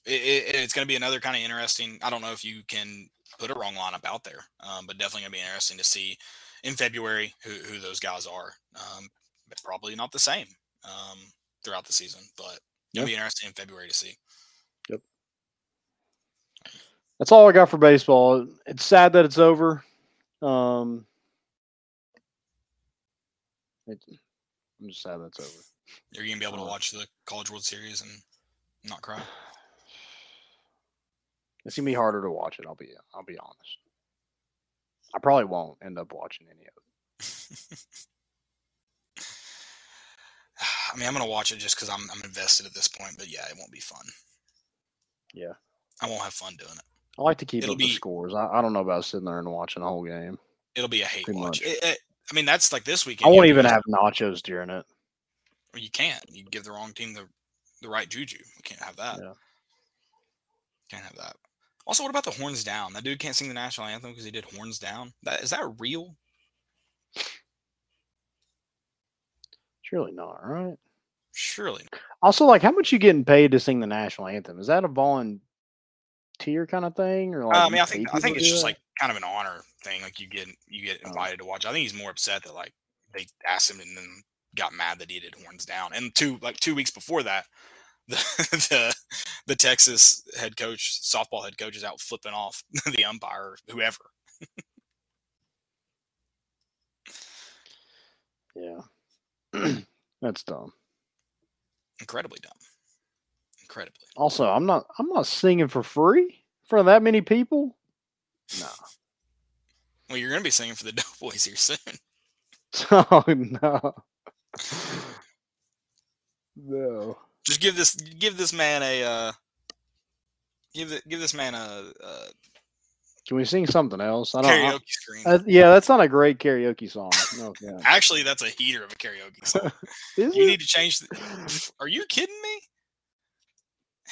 Speaker 5: it, it's going to be another kind of interesting. I don't know if you can put a wrong lineup out there, um, but definitely going to be interesting to see in February who, who those guys are. Um, probably not the same um, throughout the season, but it'll yep. be interesting in February to see.
Speaker 6: Yep. That's all I got for baseball. It's sad that it's over. Um, it, I'm just sad that's over.
Speaker 5: You're gonna be able to watch the College World Series and not cry.
Speaker 6: It's gonna be harder to watch it. I'll be I'll be honest. I probably won't end up watching any of it.
Speaker 5: I mean, I'm gonna watch it just because I'm I'm invested at this point. But yeah, it won't be fun.
Speaker 6: Yeah,
Speaker 5: I won't have fun doing it.
Speaker 6: I like to keep it'll up be, the scores. I, I don't know about sitting there and watching the whole game.
Speaker 5: It'll be a hate watch. It, it, I mean, that's like this weekend.
Speaker 6: I won't even have nachos during it.
Speaker 5: You can't. You give the wrong team the the right juju. We can't have that. Yeah. Can't have that. Also, what about the horns down? That dude can't sing the national anthem because he did horns down. That is that real?
Speaker 6: Surely not, right?
Speaker 5: Surely.
Speaker 6: Also, like, how much you getting paid to sing the national anthem? Is that a volunteer kind of thing, or like?
Speaker 5: Uh, I mean, I think I think it's just that? like kind of an honor thing. Like you get you get oh. invited oh. to watch. I think he's more upset that like they asked him and then got mad that he did horns down. And two like two weeks before that, the the, the Texas head coach, softball head coach, is out flipping off the umpire, whoever.
Speaker 6: yeah, that's dumb.
Speaker 5: Incredibly dumb. Incredibly.
Speaker 6: Also, I'm not. I'm not singing for free for that many people. No.
Speaker 5: Well, you're going to be singing for the Doughboys here soon.
Speaker 6: Oh no. no.
Speaker 5: Just give this give this man a uh, give the, give this man a. Uh,
Speaker 6: Can we sing something else? I don't. Karaoke screen. Uh, yeah, that's not a great karaoke song. No,
Speaker 5: Actually, that's a heater of a karaoke song. you it? need to change. The, are you kidding me?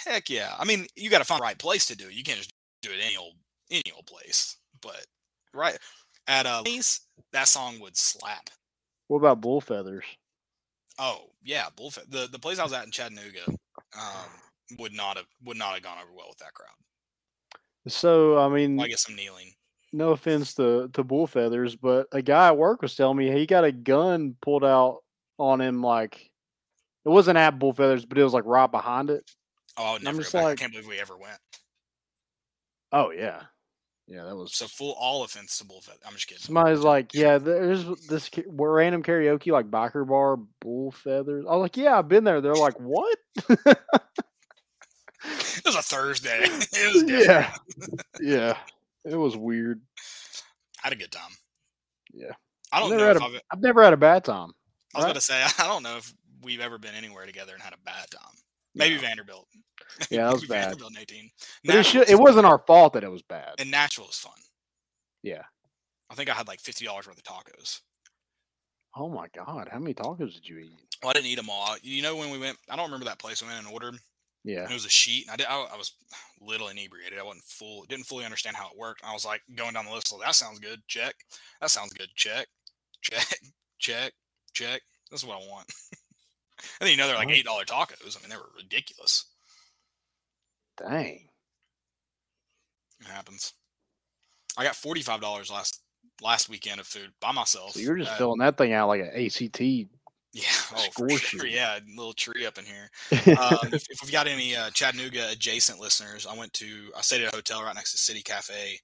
Speaker 5: Heck yeah! I mean, you got to find the right place to do it. You can't just do it any old any old place. But right at uh, that song would slap.
Speaker 6: What about bull feathers?
Speaker 5: Oh yeah, bullfit. The the place I was at in Chattanooga um, would not have would not have gone over well with that crowd.
Speaker 6: So I mean,
Speaker 5: I guess I'm kneeling.
Speaker 6: No offense to to bull feathers, but a guy at work was telling me he got a gun pulled out on him. Like it wasn't at bull feathers, but it was like right behind it.
Speaker 5: Oh, I would never. Like, I can't believe we ever went.
Speaker 6: Oh yeah, yeah, that was
Speaker 5: so full all offense to bullfeather. I'm just kidding.
Speaker 6: Somebody's like, yeah, there's this random karaoke like biker bar bull feathers. I was like, yeah, I've been there. They're like, what?
Speaker 5: it was a Thursday. It was
Speaker 6: yeah, yeah. It was weird.
Speaker 5: I had a good time.
Speaker 6: Yeah,
Speaker 5: I don't
Speaker 6: I've
Speaker 5: know.
Speaker 6: I've,
Speaker 5: I've,
Speaker 6: I've, never had a bad time.
Speaker 5: I was right? going to say I don't know if we've ever been anywhere together and had a bad time. Maybe no. Vanderbilt.
Speaker 6: Yeah, that was bad. Vanderbilt 18. It, should, it wasn't our fault that it was bad.
Speaker 5: And Nashville was fun.
Speaker 6: Yeah.
Speaker 5: I think I had like fifty dollars worth of tacos.
Speaker 6: Oh my god, how many tacos did you eat?
Speaker 5: Well, I didn't eat them all. You know when we went, I don't remember that place we went and ordered.
Speaker 6: Yeah.
Speaker 5: And it was a sheet. And I did. I, I, was a little inebriated. I wasn't full. Didn't fully understand how it worked. I was like going down the list. Like, that sounds good. Check. That sounds good. Check. Check. Check. Check. That's what I want. and then you know they're like eight dollar tacos. I mean, they were ridiculous.
Speaker 6: Dang.
Speaker 5: It happens. I got forty five dollars last last weekend of food by myself.
Speaker 6: So you're just uh, filling that thing out like an ACT.
Speaker 5: Yeah, oh, sure. Yeah, little tree up in here. Um, if, if, we've got any uh, Chattanooga adjacent listeners, I went to I stayed at a hotel right next to City Cafe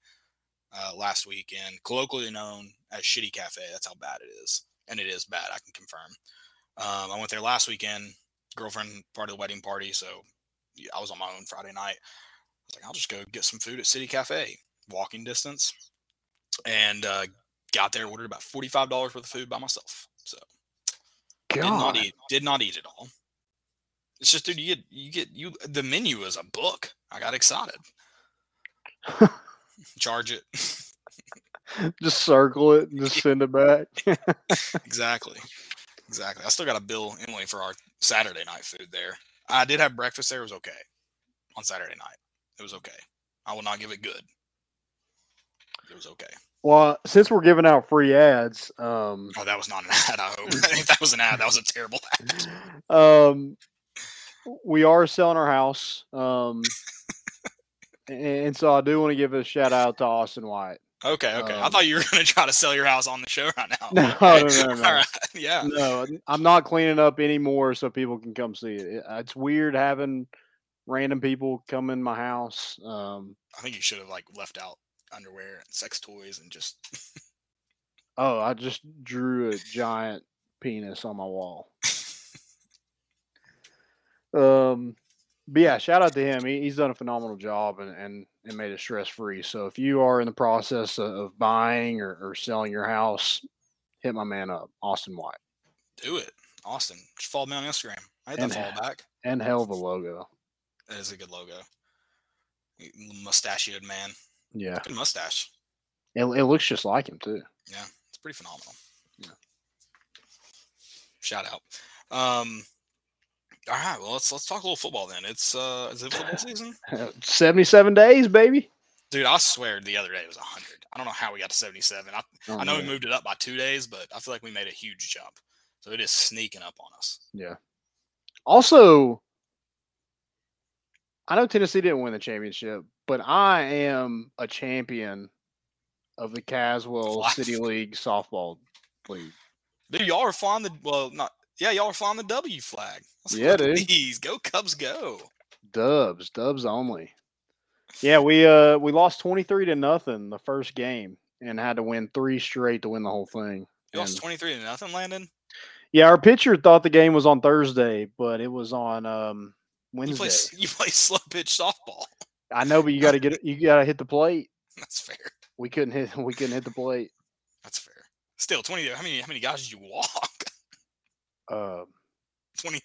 Speaker 5: uh, last weekend, colloquially known as Shitty Cafe. That's how bad it is, and it is bad. I can confirm. Um, I went there last weekend. Girlfriend part of the wedding party, so I was on my own Friday night. I was like, I'll just go get some food at City Cafe, walking distance, and uh, got there. Ordered about forty five dollars worth of food by myself. So God. did not eat. Did not eat it all. It's just, dude, you get you get you. The menu is a book. I got excited. Charge it.
Speaker 6: just circle it and just send it back.
Speaker 5: exactly. Exactly. I still got a bill anyway for our Saturday night food there. I did have breakfast there. It was okay on Saturday night. It was okay. I will not give it good. It was okay.
Speaker 6: Well, since we're giving out free ads, um,
Speaker 5: oh, that was not an ad. I hope if that was an ad, that was a terrible
Speaker 6: ad. Um, we are selling our house. Um, and so I do want to give a shout out to Austin White.
Speaker 5: Okay, okay. I
Speaker 6: Um,
Speaker 5: thought you were going to try to sell your house on the show right now.
Speaker 6: No,
Speaker 5: Okay.
Speaker 6: no, no, no.
Speaker 5: All right. Yeah.
Speaker 6: No, I'm not cleaning up anymore so people can come see it. It- It's weird having random people come in my house. Um,
Speaker 5: I think you should have like left out underwear and sex toys and just
Speaker 6: oh, I just drew a giant penis on my wall. Um, but yeah, shout out to him. He, he's done a phenomenal job and, and, and made it stress free. So if you are in the process of, of buying or, or selling your house, hit my man up, Austin White,
Speaker 5: do it. Austin, just follow me on Instagram. I hit
Speaker 6: And-
Speaker 5: that follow back.
Speaker 6: and hell of a logo.
Speaker 5: That is a good logo. Mustachioed man.
Speaker 6: Yeah,
Speaker 5: Good mustache.
Speaker 6: it, it looks just like him too.
Speaker 5: Yeah, it's pretty phenomenal.
Speaker 6: Yeah.
Speaker 5: Shout out. Um, all right, well let's let's talk a little football then. It's uh, is it football season?
Speaker 6: 77 days, baby.
Speaker 5: Dude, I swear the other day it was hundred. I don't know how we got to seventy seven. I,
Speaker 6: Oh,
Speaker 5: I know we moved it up by two days, but I feel like we made a huge jump. So it is sneaking up on us.
Speaker 6: Yeah. Also, I know Tennessee didn't win the championship, but I am a champion of the Caswell
Speaker 5: Fly-
Speaker 6: City League softball league.
Speaker 5: Dude, y'all are flying the well, not yeah, y'all are flying the W flag. Let's
Speaker 6: Yeah,
Speaker 5: go,
Speaker 6: dude.
Speaker 5: Please go Cubs, go.
Speaker 6: Dubs, dubs only. Yeah, we uh we lost 23 to nothing the first game and had to win three straight to win the whole thing.
Speaker 5: You lost
Speaker 6: And-
Speaker 5: twenty three to nothing, Landon.
Speaker 6: yeah, our pitcher thought the game was on Thursday, but it was on um
Speaker 5: You
Speaker 6: Wednesday.
Speaker 5: play you play slow pitch softball.
Speaker 6: I know, but you got to get it- you got to hit the plate.
Speaker 5: That's fair.
Speaker 6: We couldn't hit we couldn't hit the plate.
Speaker 5: That's fair. Still, twenty. How many? How many guys did you walk?
Speaker 6: Uh,
Speaker 5: 20,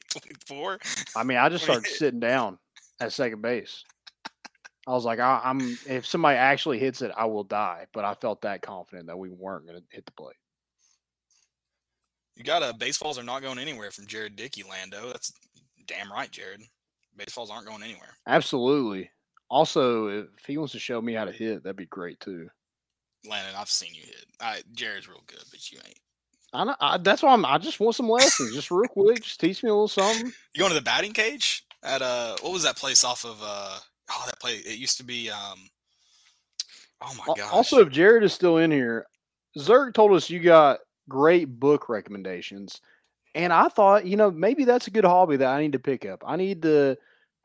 Speaker 5: 24?
Speaker 6: I mean, I just
Speaker 5: What do you
Speaker 6: started sitting down at second base. I was like, I, I'm if somebody actually hits it, I will die. But I felt that confident that we weren't going to hit the plate.
Speaker 5: You got a baseballs are not going anywhere from Jared Dickey, Lando. That's damn right, Jared. Baseballs aren't going anywhere.
Speaker 6: Absolutely. Also, if he wants to show me how to hit, that'd be great too.
Speaker 5: Landon, I've seen you hit. I, Jared's real good, but you ain't.
Speaker 6: I, know- I that's why I'm. I just want some lessons, just real quick. Just teach me a little something.
Speaker 5: You going to the batting cage at uh what was that place off of uh oh that place it used to be um oh my god.
Speaker 6: Also, if Jared is still in here, Zerk told us you got great book recommendations. And I thought, you know, maybe that's a good hobby that I need to pick up. I need to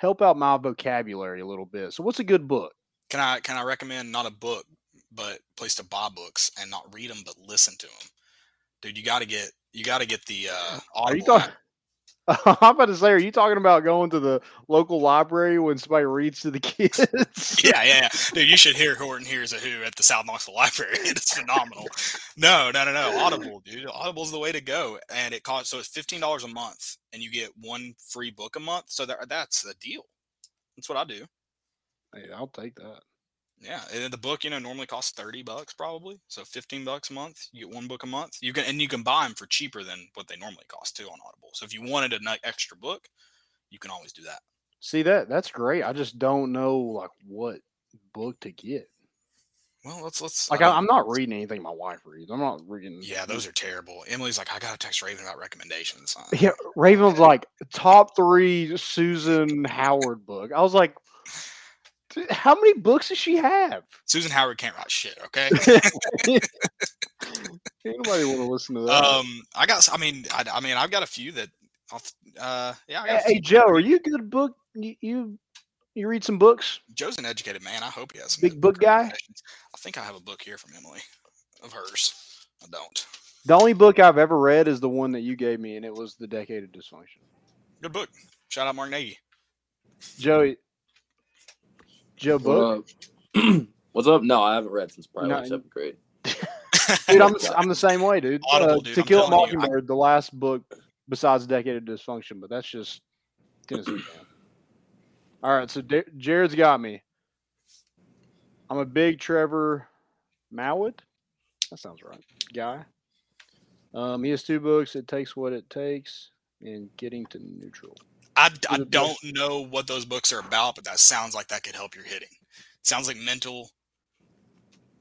Speaker 6: help out my vocabulary a little bit. So, what's a good book?
Speaker 5: can I can I recommend not a book, but place to buy books and not read them but listen to them? Dude, you got to get you got to get the uh
Speaker 6: Are you
Speaker 5: Audible
Speaker 6: talking? I'm about to say, are you talking about going to the local library when somebody reads to the kids?
Speaker 5: yeah, yeah, yeah. Dude, you should hear Horton Hears a Who at the South Knoxville Library. It's phenomenal. no, no, no, no. Audible, dude. Audible's the way to go. And it costs so it's fifteen dollars a month and you get one free book a month. So that, that's the deal. That's what I do.
Speaker 6: Hey, I'll take that.
Speaker 5: Yeah. And the book, you know, normally costs 30 bucks probably. So 15 bucks a month. You get one book a month. You can and you can buy them for cheaper than what they normally cost too on Audible. So if you wanted an extra book, you can always do that.
Speaker 6: See that? That's great. I just don't know like what book to get.
Speaker 5: Well, let's let's
Speaker 6: Like, I, I'm not reading anything my wife reads. I'm not reading.
Speaker 5: Yeah, those are terrible. Emily's like, I gotta text Raven about recommendations. Uh,
Speaker 6: Yeah, Raven's like top three Susan Howard book. I was like, "D- how many books does she have?
Speaker 5: Susan Howard can't write shit. Okay.
Speaker 6: Ain't nobody want to listen to that.
Speaker 5: um, I got. I mean, I, I mean, I've got a few that. I'll, uh, yeah, I got.
Speaker 6: hey, hey, Joe, are you a good book? You, you you read some books?
Speaker 5: Joe's an educated man. I hope he has some
Speaker 6: Big
Speaker 5: good
Speaker 6: book guy?
Speaker 5: I think I have a book here from Emily, of hers. I don't.
Speaker 6: The only book I've ever read is the one that you gave me, and it was The Decade of Dysfunction.
Speaker 5: Good book. Shout out Mark Nagi.
Speaker 6: Joey, Joe book,
Speaker 7: What? What's up? No, I haven't read since probably
Speaker 6: No,
Speaker 7: like seventh grade.
Speaker 6: dude. I'm the, I'm the same way, dude.
Speaker 5: Audible,
Speaker 6: uh,
Speaker 5: dude,
Speaker 6: to
Speaker 5: I'm
Speaker 6: Kill a
Speaker 5: telling you, I-
Speaker 6: Mockingbird, the last book besides Decade of Dysfunction, but that's just Tennessee. All right, so Da- Jared's got me. I'm a big Trevor Moawad. That sounds right. Guy. Um, he has two books. It takes what it takes, and getting to neutral.
Speaker 5: I, I don't know what those books are about, but that sounds like that could help your hitting. sounds like mental.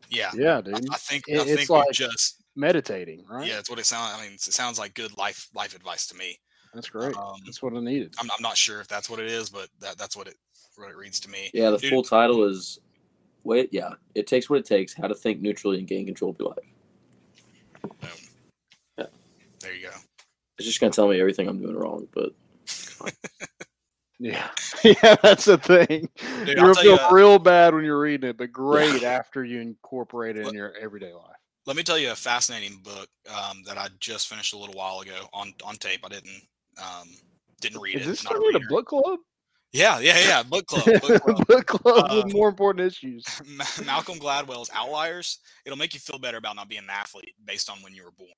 Speaker 5: Yeah,
Speaker 6: Yeah,
Speaker 5: I,
Speaker 6: dude.
Speaker 5: I think
Speaker 6: It-
Speaker 5: I
Speaker 6: it's
Speaker 5: think we
Speaker 6: like-
Speaker 5: just
Speaker 6: Meditating, right?
Speaker 5: yeah, that's what it sounds. I mean, it sounds like good life life advice to me.
Speaker 6: That's great.
Speaker 5: Um,
Speaker 6: That's what I needed.
Speaker 5: I'm, I'm not sure if that's what it is, but that, that's what it what it reads to me.
Speaker 7: Yeah, the
Speaker 5: Dude.
Speaker 7: full title is wait, yeah. It takes what it takes, how to think neutrally and gain control of your life.
Speaker 5: Boom.
Speaker 7: Yeah.
Speaker 5: There you go.
Speaker 7: It's just gonna tell me everything I'm doing wrong, but
Speaker 6: Yeah, yeah, that's the thing.
Speaker 5: Dude,
Speaker 6: you're
Speaker 5: I'll
Speaker 6: feel
Speaker 5: you, uh,
Speaker 6: real bad when you're reading it, but great after you incorporate it in your everyday life.
Speaker 5: Let me tell you a fascinating book um, that I just finished a little while ago on on tape. I didn't um, didn't read
Speaker 6: Is
Speaker 5: it.
Speaker 6: this
Speaker 5: not a
Speaker 6: a book club?
Speaker 5: Yeah, yeah, yeah. Book club. Book club.
Speaker 6: book club
Speaker 5: Uh,
Speaker 6: with more important issues.
Speaker 5: Malcolm Gladwell's Outliers. It'll make you feel better about not being an athlete based on when you were born.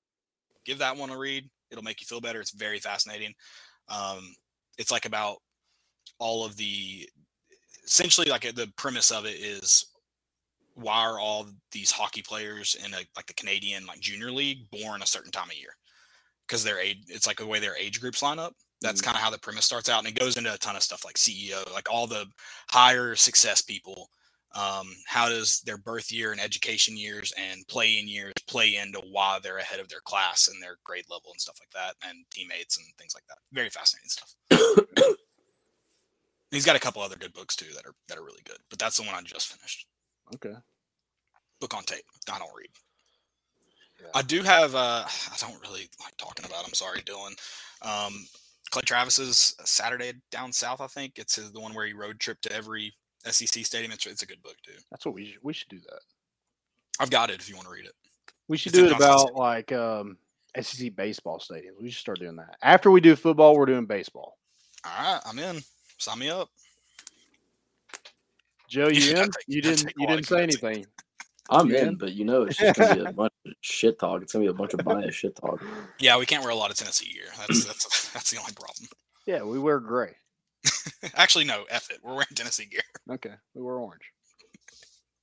Speaker 5: Give that one a read. It'll make you feel better. It's very fascinating. Um, it's like about all of the essentially like the premise of it is why are all these hockey players in a like the Canadian like junior league born a certain time of year? Because their age, it's like the way their age groups line up. That's
Speaker 6: Mm.
Speaker 5: kind of how the premise starts out, and it goes into a ton of stuff like CEO, like all the higher success people. Um, how does their birth year and education years and play-in years play into why they're ahead of their class and their grade level and stuff like that, and teammates and things like that. Very fascinating stuff. He's got a couple other good books too that are that are really good, but that's the one I just finished.
Speaker 6: Okay.
Speaker 5: Book on tape. I don't read.
Speaker 6: Yeah.
Speaker 5: I do have. uh I don't really like talking about. I'm sorry, Dylan. Um, Clay Travis's Saturday Down South. I think it's his, the one where he road trip to every SEC stadium. It's, it's a good book too.
Speaker 6: That's what we should, we should do that.
Speaker 5: I've got it if you want to read it.
Speaker 6: We should
Speaker 5: It's
Speaker 6: do it about like um, SEC baseball stadiums. We should start doing that. After we do football, we're doing baseball.
Speaker 5: All right, I'm in. Sign me up.
Speaker 6: Joe, you in? You didn't. You didn't say anything.
Speaker 7: I'm in,
Speaker 6: in?
Speaker 7: but you know it's just gonna be a bunch of shit talk. It's gonna be a bunch of biased shit talk.
Speaker 5: Yeah, we can't wear a lot of Tennessee gear. That's that's that's the only problem.
Speaker 6: Yeah, we wear gray.
Speaker 5: Actually, no, F it. We're wearing Tennessee gear.
Speaker 6: Okay, we wear orange.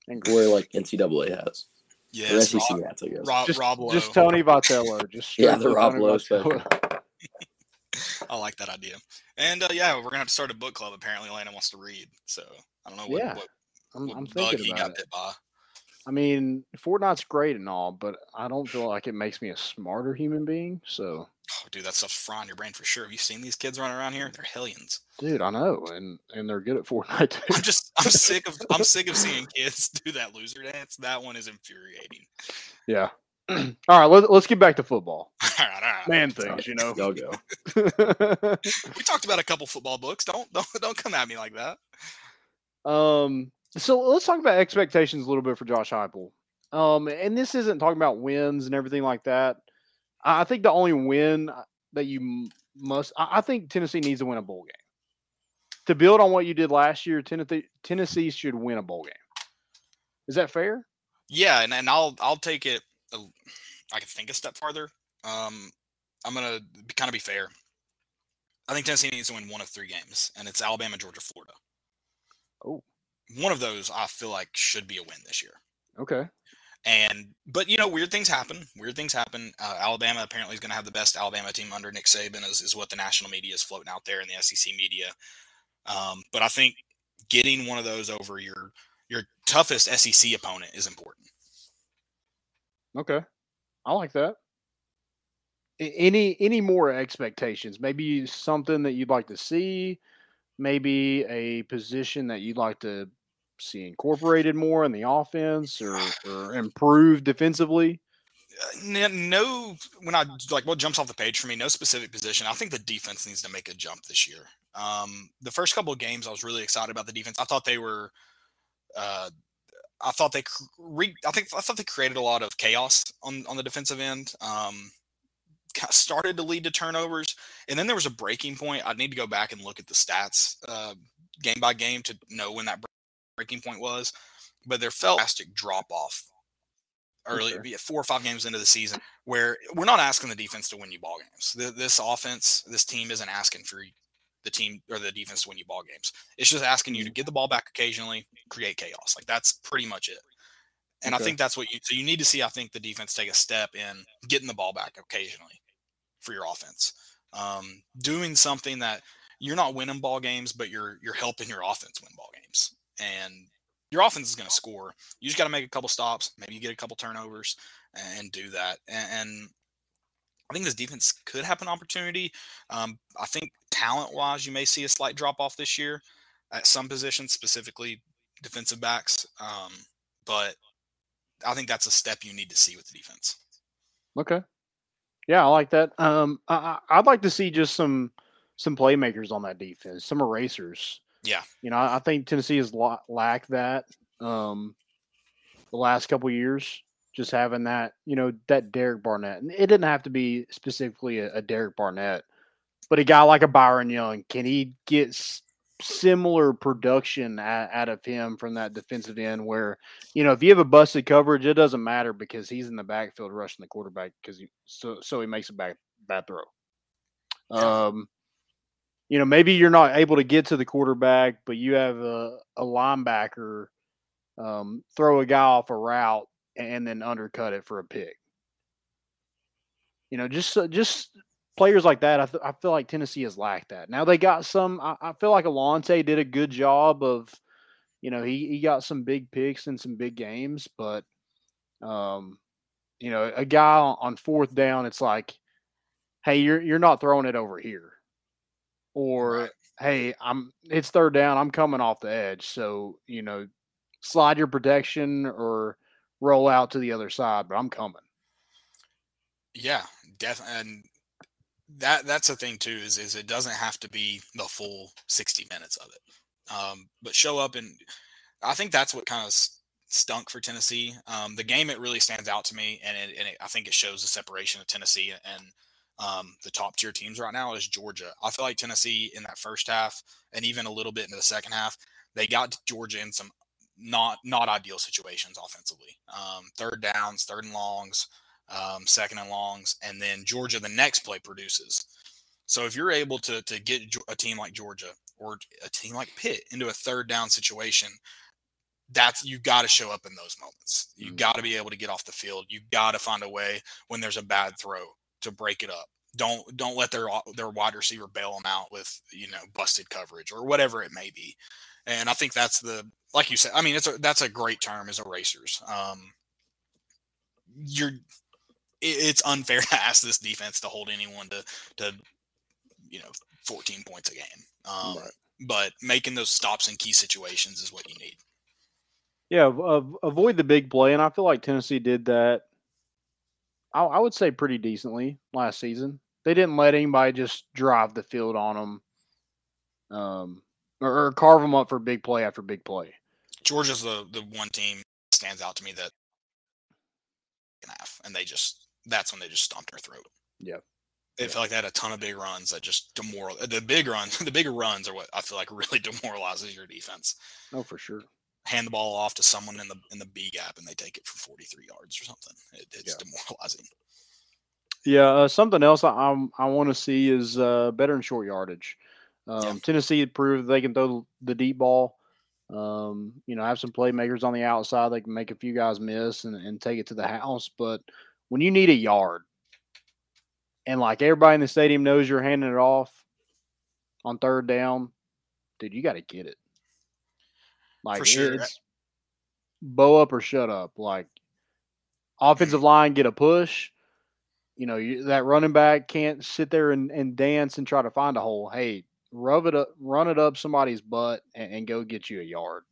Speaker 6: And
Speaker 7: Or
Speaker 6: gray.
Speaker 7: like NCAA hats. Or
Speaker 5: Yes,
Speaker 7: SEC
Speaker 5: Rob,
Speaker 7: hats, I guess.
Speaker 5: Rob,
Speaker 6: Just,
Speaker 5: Rob Lowe.
Speaker 6: just Tony Vitello. Just
Speaker 7: Yeah, the Rob
Speaker 6: Tony
Speaker 7: Lowe
Speaker 6: Vitello.
Speaker 5: I like that idea. And uh, yeah, we're gonna have to start a book club. Apparently, Lana wants to read, so I don't know what,
Speaker 6: Yeah,
Speaker 5: what,
Speaker 6: I'm,
Speaker 5: what
Speaker 6: I'm
Speaker 5: bug he
Speaker 6: about
Speaker 5: got
Speaker 6: it.
Speaker 5: bit by.
Speaker 6: I mean, Fortnite's great and all, but I don't feel like it makes me a smarter human being. So,
Speaker 5: Oh, dude, that stuff's frying your brain for sure. Have you seen these kids running around here? They're hellions.
Speaker 6: dude, I know, and and they're good at Fortnite too.
Speaker 5: I'm just, I'm sick of, I'm sick of seeing kids do that loser dance. That one is infuriating.
Speaker 6: yeah. all right, let, let's get back to football.
Speaker 5: all right, all right.
Speaker 6: Man
Speaker 7: Sorry.
Speaker 6: things, you know.
Speaker 7: Y'all go.
Speaker 5: We talked about a couple football books. Don't, don't, don't come at me like that.
Speaker 6: Um, so let's talk about expectations a little bit for Josh Heupel. Um, and this isn't talking about wins and everything like that. I I think the only win that you must, I I think Tennessee needs to win a bowl game. To build on what you did last year, Tennessee Tennessee should win a bowl game. Is that fair?
Speaker 5: Yeah, and, and I'll, I'll take it. A, I can think a step farther. Um, I'm gonna be, kind of be fair. I think Tennessee needs to win one of three games, and it's Alabama, Georgia, Florida.
Speaker 6: Oh.
Speaker 5: One of those I feel like should be a win this year.
Speaker 6: Okay.
Speaker 5: And but you know, weird things happen. Weird things happen. Uh, Alabama apparently is going to have the best Alabama team under Nick Saban, is, is what the national media is floating out there in the SEC media. Um, but I think getting one of those over your your toughest SEC opponent is important.
Speaker 6: Okay. I like that. Any any more expectations? Maybe something that you'd like to see, maybe a position that you'd like to see incorporated more in the offense or, or improved defensively.
Speaker 5: Uh, No, when I like what jumps off the page for me, no specific position. I think the defense needs to make a jump this year. Um, the first couple of games, I was really excited about the defense. I thought they were, uh, I thought they, re- I think I thought they created a lot of chaos on on the defensive end. Um, started to lead to turnovers, and then there was a breaking point. I'd need to go back and look at the stats uh, game by game to know when that breaking point was. But there felt a drastic drop off early,
Speaker 6: sure.
Speaker 5: four or five games into the season, where we're not asking the defense to win you ball games. This offense, this team isn't asking for the team or the defense to win you ball games. It's just asking you to get the ball back occasionally, create chaos. Like that's pretty much it. And I think that's what you so you need to see. I think the defense take a step in getting the ball back occasionally for your offense. Um, doing something that you're not winning ball games, but you're you're helping your offense win ball games. And your offense is going to score. You just got to make a couple stops, maybe you get a couple turnovers, and do that. And, and I think this defense could have an opportunity. Um, I think talent wise, you may see a slight drop off this year at some positions, specifically defensive backs. Um, but I think that's a step you need to see with the defense.
Speaker 6: Okay. Yeah, I like that. Um, I, I'd like to see just some some playmakers on that defense, some erasers.
Speaker 5: Yeah.
Speaker 6: You know, I, I think Tennessee has la- lacked that um, the last couple years. Just having that, you know, that Derek Barnett. And it didn't have to be specifically a, a Derek Barnett, but a guy like a Byron Young, can he get s- similar production out, out of him from that defensive end? Where, you know, if you have a busted coverage, it doesn't matter because he's in the backfield rushing the quarterback because he so so he makes a bad bad throw. Um, you know, maybe you're not able to get to the quarterback, but you have a, a linebacker um, throw a guy off a route and then undercut it for a pick. You know, just uh, just players like that. I, th- I feel like Tennessee has lacked that. Now they got some. I, I feel like Alontae did a good job of, you know, he he got some big picks in some big games, but, um, you know, a guy on, on fourth down, it's like, hey, you're you're not throwing it over here, or
Speaker 5: Right.
Speaker 6: hey, I'm it's third down, I'm coming off the edge, so you know, slide your protection or roll out to the other side, but I'm coming.
Speaker 5: Yeah, definitely. And that that's the thing too is is it doesn't have to be the full 60 minutes of it. Um, but show up and I think that's what kind of stunk for Tennessee. Um, the game it really stands out to me, and it, and it, I think it shows the separation of Tennessee and um, the top tier teams right now is Georgia. I feel like Tennessee in that first half and even a little bit into the second half, they got Georgia in some not not ideal situations offensively. Um, third downs, third and longs, um, second and longs, and then Georgia the next play produces. So if you're able to to get a team like Georgia or a team like Pitt into a third down situation, that's you got to show up in those moments. You
Speaker 6: Mhm.
Speaker 5: got to be able to get off the field. You got to find a way when there's a bad throw to break it up. Don't don't let their their wide receiver bail them out with you know busted coverage or whatever it may be. And I think that's the like you said. I mean, it's a that's a great term as erasers. Um, you're it- it's unfair to ask this defense to hold anyone to to you know 14 points a game. Um,
Speaker 6: Right.
Speaker 5: But making those stops in key situations is what you need.
Speaker 6: Yeah, av- avoid the big play, and I feel like Tennessee did that. I, I would say pretty decently last season. They didn't let anybody just drive the field on them, um, or, or carve them up for big play after big play.
Speaker 5: Georgia's the the one team that stands out to me that half, and they just that's when they just stomped their throat.
Speaker 6: Yeah.
Speaker 5: It
Speaker 6: Yeah.
Speaker 5: felt like they had a ton of big runs that just demoral. The big runs, the bigger runs are what I feel like really demoralizes your defense.
Speaker 6: Oh, for sure.
Speaker 5: Hand the ball off to someone in the in the B gap, and they take it for forty three yards or something. It, it's
Speaker 6: Yeah.
Speaker 5: demoralizing.
Speaker 6: Yeah, uh, something else I I'm, I want to see is uh, better in short yardage. Um,
Speaker 5: Yeah.
Speaker 6: Tennessee had proved they can throw the deep ball. Um, you know, have some playmakers on the outside. They can make a few guys miss and, and take it to the house. But when you need a yard, and like everybody in the stadium knows you're handing it off on third down, dude, you got to get it. Like
Speaker 5: sure.
Speaker 6: it's bow up or shut up. Like offensive line get a push. You know, you, that running back can't sit there and, and dance and try to find a hole. Hey, rub it up, run it up somebody's butt, and, and go get you a yard.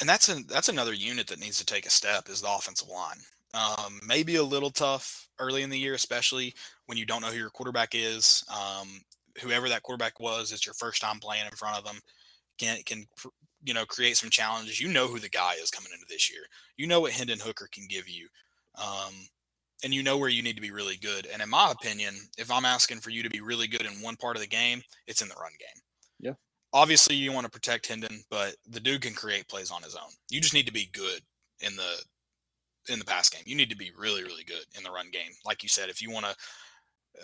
Speaker 5: and that's a, that's another unit that needs to take a step is the offensive line. Um, maybe a little tough early in the year, especially when you don't know who your quarterback is. Um, whoever that quarterback was, it's your first time playing in front of them. Can can you know create some challenges? You know who the guy is coming into this year. You know what Hendon Hooker can give you, um, and you know where you need to be really good. And in my opinion, if I'm asking for you to be really good in one part of the game, it's in the run game Yeah. obviously you want to protect Hendon, but the dude can create plays on his own. You just need to be good in the in the pass game. You need to be really really good in the run game. Like you said, if you want to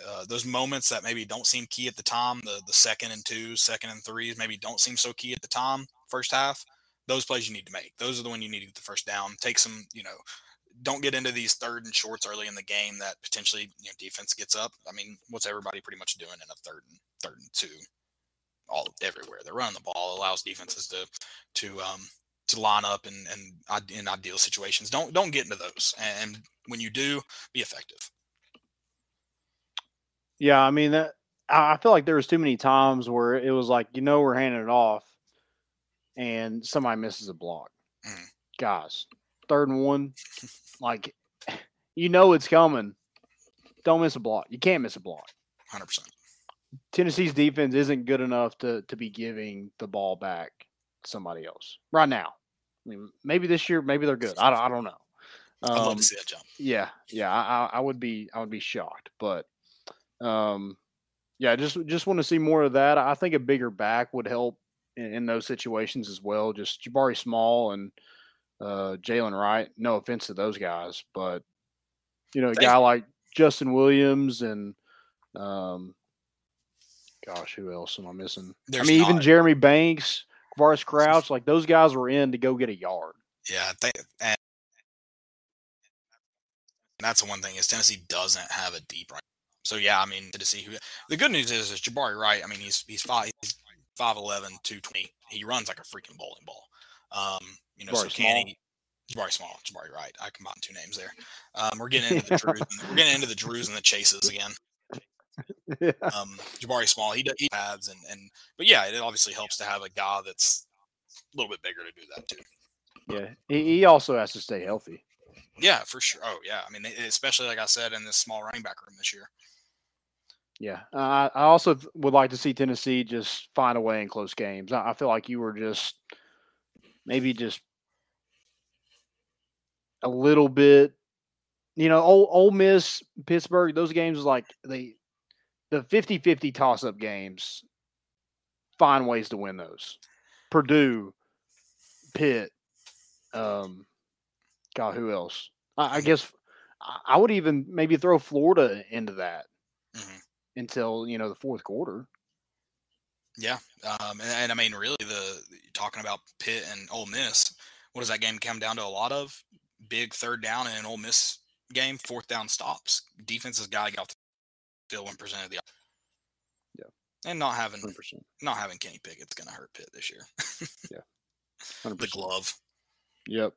Speaker 5: uh, those moments that maybe don't seem key at the time, the the second and twos, second and threes, maybe don't seem so key at the time, first half. Those plays you need to make. Those are the one you need to get the first down. Take some, you know, don't get into these third and shorts early in the game that potentially you know defense gets up. I mean, what's everybody pretty much doing in a third and third and two? all everywhere. They're running the ball allows defenses to to um to line up and and in ideal situations. Don't don't get into those. And when you do, be effective.
Speaker 6: Yeah, I mean that. I feel like there was too many times where it was like, you know, we're handing it off, and somebody misses a block.
Speaker 5: Mm.
Speaker 6: Guys, third and one, like, you know it's coming. Don't miss a block. You can't miss a block.
Speaker 5: Hundred percent.
Speaker 6: Tennessee's defense isn't good enough to to be giving the ball back to somebody else right now. I mean, maybe this year, maybe they're good. I don't, I don't know.
Speaker 5: I'd love
Speaker 6: Um,
Speaker 5: to see that jump.
Speaker 6: yeah, yeah, I, I- I would be, I would be shocked, but, um, yeah, just just want to see more of that. I think a bigger back would help in, in those situations as well. Just Jabari Small and uh, Jaylen Wright. No offense to those guys, but you know, a guy like Justin Williams and, um, gosh, who else am I missing?
Speaker 5: There's
Speaker 6: I mean, even Jeremy Banks, Varis Crouch, like those guys were in to go get a yard.
Speaker 5: Yeah, I think, and that's the one thing is Tennessee doesn't have a deep right. So yeah, I mean to see who the good news is is Jabari Wright. I mean he's he's five he's 5'11", 220. He runs like a freaking bowling ball. Um, you know, so
Speaker 6: Jabari
Speaker 5: can
Speaker 6: Small.
Speaker 5: he? Jabari Small, Jabari Wright. I combined two names there. Um, we're getting into the Drews. we're getting into the Drews and the Chases again.
Speaker 6: yeah.
Speaker 5: Um, Jabari Small, he does he pads and and but yeah, it obviously helps to have a guy that's a little bit bigger to do that too.
Speaker 6: Yeah. He, he also has to stay healthy.
Speaker 5: Yeah, for sure. Oh yeah, I mean, especially like I said in this small running back room this year.
Speaker 6: Yeah, uh, I also would like to see Tennessee just find a way in close games. I, I feel like you were just maybe just a little bit, you know, Ole, Ole Miss, Pittsburgh, those games like they the 50-50 toss up games. Find ways to win those. Purdue, Pitt, um, God, who else? I, I guess I- would even maybe throw Florida into that
Speaker 5: Mhm.
Speaker 6: until you know the fourth quarter.
Speaker 5: Yeah, um, and, and I mean, really, the talking about Pitt and Ole Miss, what does that game come down to? A lot of big third down and an Ole Miss game, fourth down stops. Defense has got to get off the field when presented the.
Speaker 6: Yeah.
Speaker 5: and not having
Speaker 6: Hundred percent,
Speaker 5: not having Kenny Pickett's going to hurt Pitt this year.
Speaker 6: yeah, hundred
Speaker 5: the
Speaker 6: percent.
Speaker 5: glove.
Speaker 6: Yep.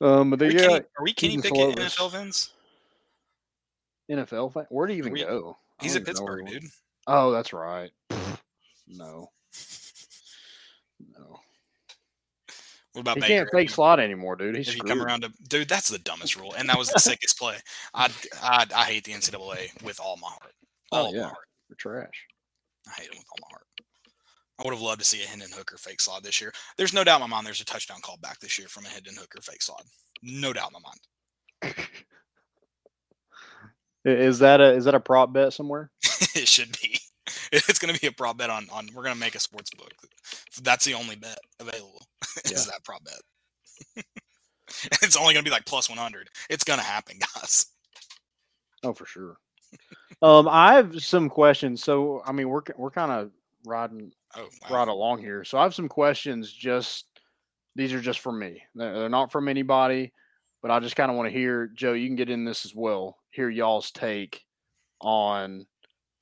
Speaker 6: Um, but
Speaker 5: Are
Speaker 6: they
Speaker 5: we,
Speaker 6: got
Speaker 5: Kenny, are we Kenny Pickett. NFL fans?
Speaker 6: NFL. Fan? Where do you even
Speaker 5: we-
Speaker 6: go?
Speaker 5: He's at
Speaker 6: even know where
Speaker 5: Pittsburgh, dude.
Speaker 6: Oh, that's right. no, no.
Speaker 5: What about
Speaker 6: He
Speaker 5: Baker?
Speaker 6: can't fake slot anymore, dude. He's
Speaker 5: come around to dude, that's the dumbest rule, and that was the sickest play. I, I I hate the NCAA with all my heart. Oh, all
Speaker 6: Oh, yeah.
Speaker 5: my heart.
Speaker 6: Trash.
Speaker 5: I hate them with all my heart. I would have loved to see a Hendon Hooker fake slot this year. There's no doubt in my mind there's a touchdown call back this year from a Hendon Hooker fake slot. No doubt in my mind.
Speaker 6: Is that a is that a prop bet somewhere?
Speaker 5: it should be. It's going to be a prop bet on on. We're going to make a sports book. That's the only bet available. is that prop bet? it's only going to be like plus 100. It's going to happen, guys.
Speaker 6: Oh, for sure. um, I have some questions. So, I mean, we're we're kind of riding
Speaker 5: Oh, wow.
Speaker 6: right along here. So, I have some questions. Just these are just for me. They're, they're not from anybody, but I just kind of want to hear Joe. You can get in this as well. Hear y'all's take on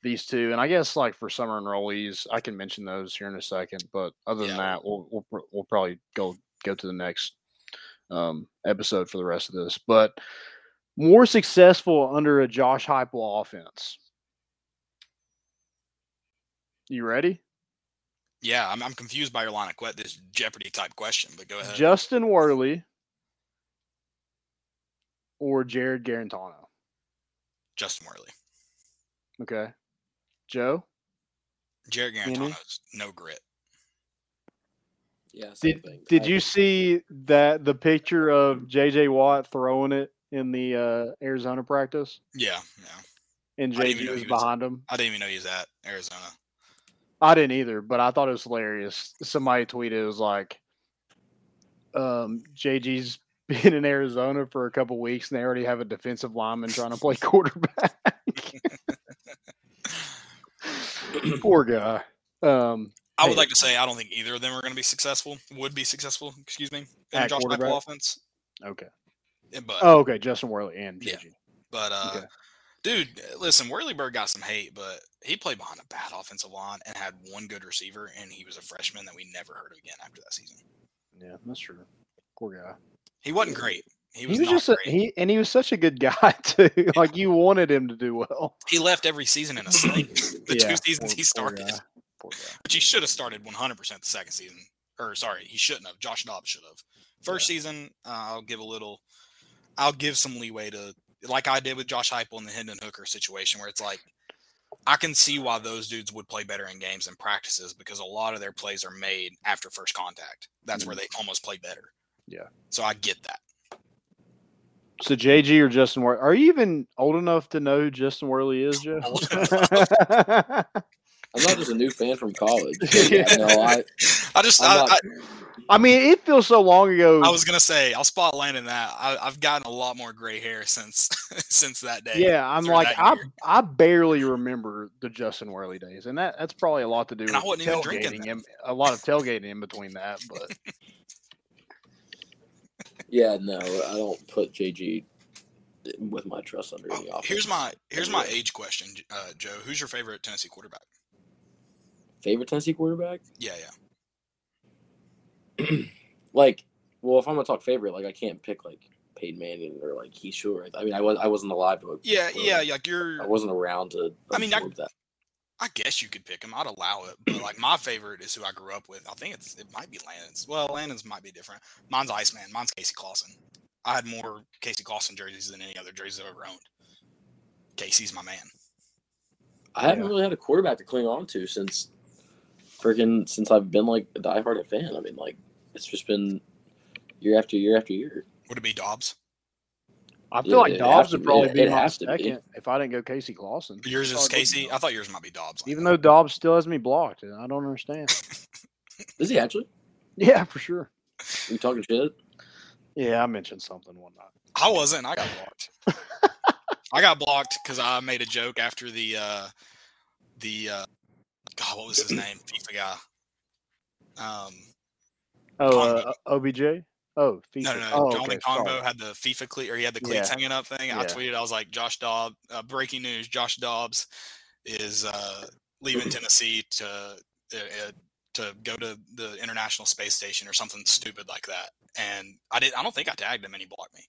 Speaker 6: these two, and I guess like for summer enrollees, I can mention those here in a second. But other than
Speaker 5: Yeah.
Speaker 6: that, we'll we'll we'll probably go go to the next um, episode for the rest of this. But more successful under a Josh Heupel offense. You ready?
Speaker 5: Yeah, I'm, I'm confused by your line of que- this Jeopardy type question, but go ahead.
Speaker 6: Justin Worley or Jarrett Guarantano?
Speaker 5: Justin Worley.
Speaker 6: Okay. Joe,
Speaker 5: Jarrett
Speaker 6: Any?
Speaker 5: Guarantano's no grit.
Speaker 7: Yeah. Same
Speaker 6: did
Speaker 7: thing.
Speaker 6: did
Speaker 7: I
Speaker 6: you
Speaker 7: think-
Speaker 6: see that the picture of JJ Watt throwing it in the uh, Arizona practice
Speaker 5: Yeah, yeah.
Speaker 6: and
Speaker 5: I
Speaker 6: JJ was
Speaker 5: he was-
Speaker 6: behind him?
Speaker 5: I didn't even know he was at Arizona.
Speaker 6: I didn't either, but I thought it was hilarious. Somebody tweeted it was like, um, JG's been in Arizona for a couple weeks and they already have a defensive lineman trying to play quarterback. Poor guy. Um,
Speaker 5: I would
Speaker 6: Hey.
Speaker 5: like to say I don't think either of them are going to be successful. Would be successful. Excuse me. In
Speaker 6: At
Speaker 5: Josh Heupel offense.
Speaker 6: okay.
Speaker 5: But
Speaker 6: Oh, okay. Justin Worley and
Speaker 5: Yeah. But uh,
Speaker 6: okay.
Speaker 5: dude, listen, Whirlyberg got some hate, but he played behind a bad offensive line and had one good receiver, and he was a freshman that we never heard of again after that season.
Speaker 6: Yeah, that's true. Poor guy.
Speaker 5: He wasn't great. He
Speaker 6: He
Speaker 5: was,
Speaker 6: was, just a, he and he was such a good guy too. like you wanted him to do well.
Speaker 5: He left every season in a slate. the
Speaker 6: Yeah,
Speaker 5: two seasons
Speaker 6: poor-
Speaker 5: he
Speaker 6: poor
Speaker 5: started,
Speaker 6: guy, Poor guy.
Speaker 5: which he should have started 100% the second season. Or sorry, he shouldn't have. Josh Dobbs should have. First season, uh, I'll give a little. I'll give some leeway to, like I did with Josh Heupel in the Hendon Hooker situation, where it's like, I can see why those dudes would play better in games and practices because a lot of their plays are made after first contact. That's where they almost play better.
Speaker 6: Yeah.
Speaker 5: So I get that.
Speaker 6: So JG or Justin Worley? Are you even old enough to know who Justin Worley is, Joe?
Speaker 7: I'm not just a new fan from college.
Speaker 6: Yeah.
Speaker 7: no, I,
Speaker 5: I just,
Speaker 7: I'm not-
Speaker 5: I,
Speaker 6: I mean, it feels so long ago.
Speaker 5: I was gonna say I'll spot Landon that I, I've gotten a lot more gray hair since since that day.
Speaker 6: yeah, I'm like I
Speaker 5: year.
Speaker 6: I barely remember the Justin Worley days, and that that's probably a lot to do
Speaker 5: And I
Speaker 6: with
Speaker 5: wasn't even drinking
Speaker 6: tailgating.
Speaker 5: then.
Speaker 6: in- A lot of tailgating in between that, but
Speaker 7: yeah, no, I don't put JG with my trust under any
Speaker 5: Oh,
Speaker 7: offense.
Speaker 5: here's my here's my age question, uh, Joe. Who's your favorite Tennessee quarterback?
Speaker 7: favorite Tennessee quarterback.
Speaker 5: Yeah, yeah.
Speaker 7: Like, well, if I'm gonna talk favorite, like I can't pick like Peyton Manning or like Heath Shuler. I mean, I was I wasn't alive to.
Speaker 5: Yeah, yeah, like you're
Speaker 7: I wasn't around to.
Speaker 5: I mean, I-
Speaker 7: that.
Speaker 5: I guess you could pick him. I'd allow it, but like my favorite is who I grew up with. I think it's it might be Landon's. Well, Landon's might be different. Mine's Iceman. Mine's Casey Clausen. I had more Casey Clausen jerseys than any other jerseys I've ever owned. Casey's my man.
Speaker 7: I haven't
Speaker 6: Yeah.
Speaker 7: really had a quarterback to cling on to since freaking since I've been like a diehard fan. I mean, like it's just been year after year after year.
Speaker 5: Would it be Dobbs?
Speaker 6: I feel
Speaker 7: Yeah,
Speaker 6: like Dobbs would probably
Speaker 7: It-
Speaker 6: be
Speaker 7: it
Speaker 6: my
Speaker 7: has to be.
Speaker 6: second if I didn't go Casey Clausen.
Speaker 5: Yours is
Speaker 6: Probably would be
Speaker 5: Casey. I thought yours might be Dobbs.
Speaker 6: Even though Dobbs still has me blocked, and I don't understand.
Speaker 7: Is he actually?
Speaker 6: yeah, for sure.
Speaker 7: Are you talking shit?
Speaker 6: Yeah, I mentioned something one night.
Speaker 5: I wasn't. I got blocked. I got blocked because I made a joke after the uh the uh God, what was his name? FIFA guy. Um
Speaker 6: Oh, uh, OBJ. Oh, FIFA.
Speaker 5: no, no, no.
Speaker 6: Oh,
Speaker 5: Johnny
Speaker 6: okay,
Speaker 5: Congo
Speaker 6: sorry.
Speaker 5: had the FIFA cleat or he had the cleats
Speaker 6: Yeah.
Speaker 5: hanging up thing. I
Speaker 6: Yeah.
Speaker 5: tweeted, I was like, Josh Dobbs, uh, breaking news, Josh Dobbs is uh leaving Tennessee to uh, uh, to go to the International Space Station or something stupid like that. And I did I don't think I tagged him and he blocked me.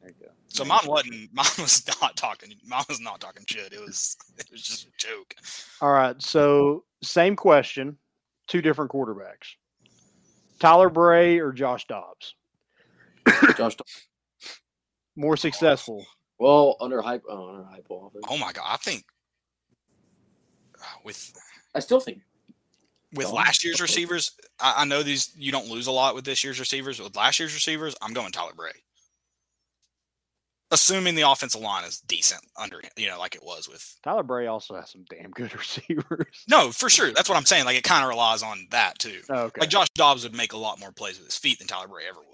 Speaker 6: There you go.
Speaker 5: So
Speaker 6: Yeah,
Speaker 5: mine
Speaker 6: sure.
Speaker 5: wasn't. Mine was not talking. Mine was not talking shit. It was. It was just a joke.
Speaker 6: All right. So same question, two different quarterbacks. Tyler Bray or Josh Dobbs?
Speaker 7: Josh. Dobbs.
Speaker 6: More successful.
Speaker 7: Well, under hype. Oh, under hype offense.
Speaker 5: Oh my god! I think with
Speaker 7: I still think
Speaker 5: with
Speaker 7: Dobbs?
Speaker 5: last year's receivers, I, I know these. You don't lose a lot with this year's receivers. With last year's receivers, I'm going Tyler Bray. Assuming the offensive line is decent under, you know, like it was with.
Speaker 6: Tyler Bray also has some damn good receivers.
Speaker 5: No, for sure. That's what I'm saying. Like it kind of relies on that too.
Speaker 6: Oh, Okay.
Speaker 5: Like Josh Dobbs would make a lot more plays with his feet than Tyler Bray ever would.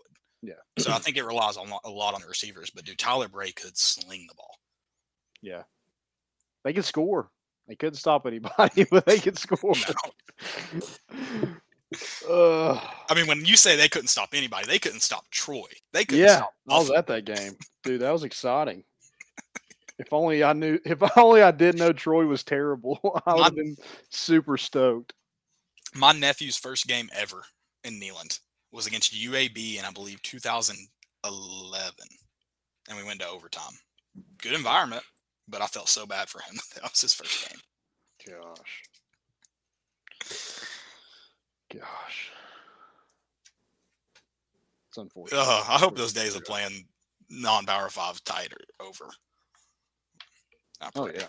Speaker 6: Yeah.
Speaker 5: So I think it relies on a lot on the receivers. But dude, Tyler Bray could sling the ball.
Speaker 6: yeah. They could score. They couldn't stop anybody, but they could score.
Speaker 5: I mean, when you say they couldn't stop anybody, they couldn't stop Troy. They couldn't
Speaker 6: yeah,
Speaker 5: stop
Speaker 6: I was at that game, dude. That was exciting. If only I knew. If only I didn't know Troy was terrible, I would have been super stoked.
Speaker 5: My nephew's first game ever in Neyland was against UAB in I believe 2011, and we went to overtime. Good environment, but I felt so bad for him. That was his first game.
Speaker 6: Gosh. Gosh. It's unfortunate.
Speaker 5: Ugh, I hope those days of playing non-power five tight are over. I
Speaker 6: Oh yeah.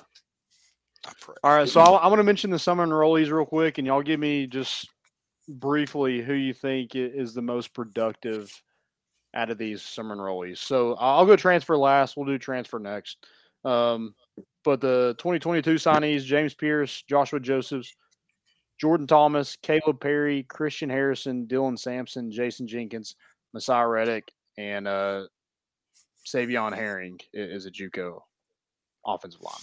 Speaker 5: I pray.
Speaker 6: All right, so I'll, I'm to mention the summer enrollees real quick, and y'all give me just briefly who you think is the most productive out of these summer enrollees. So I'll go transfer last. We'll do transfer next. Um, but the 2022 signees: James Pearce, Joshua Josephs, Jordan Thomas, Caleb Perry, Christian Harrison, Dylan Sampson, Jason Jenkins, Messiah Reddick, and uh, Savion Herring is a JUCO offensive lineman.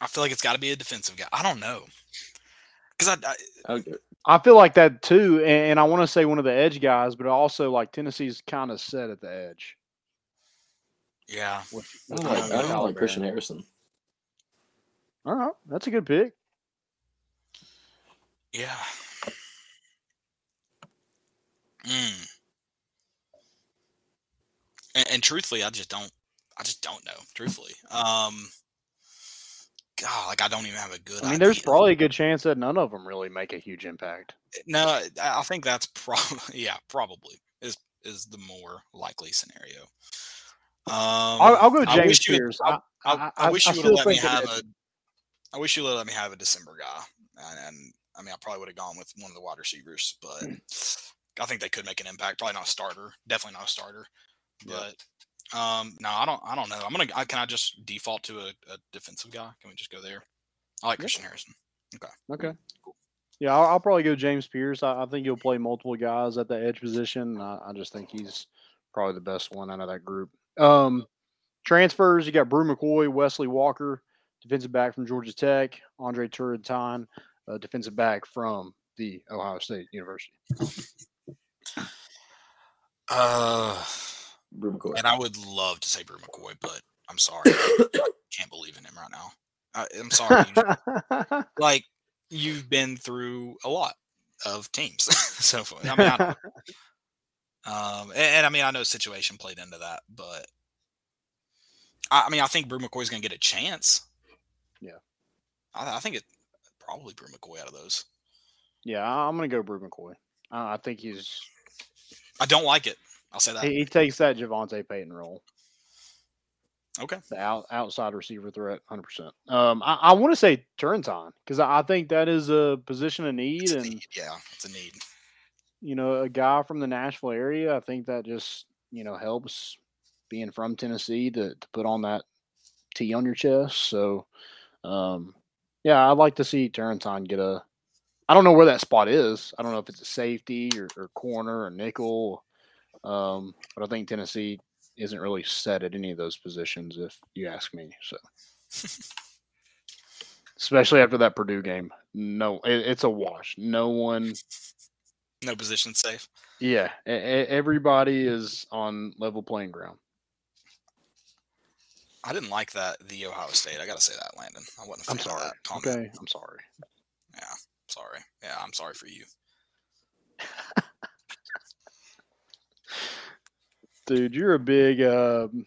Speaker 5: I feel like it's got to be a defensive guy. I don't know. Because I, I,
Speaker 7: Okay.
Speaker 6: I feel like that too, and, and I want to say one of the edge guys, but also like Tennessee's kind of set at the edge.
Speaker 5: Yeah.
Speaker 6: With, with I
Speaker 7: don't, like, I don't like Christian Harrison.
Speaker 6: All right, that's a good pick.
Speaker 5: Yeah. Mm. And, and, truthfully, I just don't. I just don't know. Truthfully, um, God, like I don't even have a good.
Speaker 6: I mean, there's probably a good chance that none of them really make a huge impact.
Speaker 5: No, I think that's probably yeah, probably is is the more likely scenario. Um,
Speaker 6: I'll, I'll go James Pearce.
Speaker 5: I, I,
Speaker 6: I-
Speaker 5: wish you would have let me have a. I wish you would have let me have a December guy, and, and I mean, I probably would have gone with one of the wide receivers, but I think they could make an impact. Probably not a starter. Definitely not a starter.
Speaker 6: Yeah.
Speaker 5: But um, no, I don't. I don't know. I'm gonna. I, can I just default to a, a defensive guy? Can we just go there? I like
Speaker 6: Yeah.
Speaker 5: Christian Harrison.
Speaker 6: Okay. Okay. Cool. Yeah, I'll, I'll probably go James Pearce. I, I think he'll play multiple guys at the edge position. I, I just think he's probably the best one out of that group. Um, transfers, you got Bru McCoy, Wesley Walker, defensive back from Georgia Tech, Andre Turrentine, uh, defensive back from the Ohio State University.
Speaker 5: Uh,
Speaker 7: Bru McCoy.
Speaker 5: and I would love to say Bru McCoy, but I'm sorry, I can't believe in him right now. I, I'm sorry. like you've been through a lot of teams so far. I mean, I, um, and, and I mean, I know situation played into that, but I, I mean, I think Bru McCoy's going to get a chance.
Speaker 6: Yeah.
Speaker 5: I, I think it probably Bru McCoy out of those.
Speaker 6: yeah, I'm going to go Bru McCoy. Uh, I think he's
Speaker 5: I don't like it. I'll say that.
Speaker 6: he, he takes that Javante Payton role.
Speaker 5: Okay.
Speaker 6: the out, outside receiver threat, hundred percent. Um, I, I want to say Turrentine because I, I think that is a position of need,
Speaker 5: It's
Speaker 6: and
Speaker 5: need. Yeah, it's a need.
Speaker 6: You know, a guy from the Nashville area. I think that just you know helps being from Tennessee to to put on that T on your chest. So, um, yeah, I'd like to see Turrentine get a. I don't know where that spot is. I don't know if it's a safety or, or corner or nickel. Um, but I think Tennessee isn't really set at any of those positions, if you ask me. So, especially after that Purdue game, no, it, it's a wash. No one,
Speaker 5: No position safe.
Speaker 6: yeah, everybody is on level playing ground.
Speaker 5: I didn't like that the Ohio State. I got to say that, Landon. I wasn't
Speaker 6: I'm sorry.
Speaker 5: of that comment.
Speaker 6: Okay, I'm sorry.
Speaker 5: Yeah, sorry. Yeah, I'm sorry for you.
Speaker 6: Dude, you're a big um,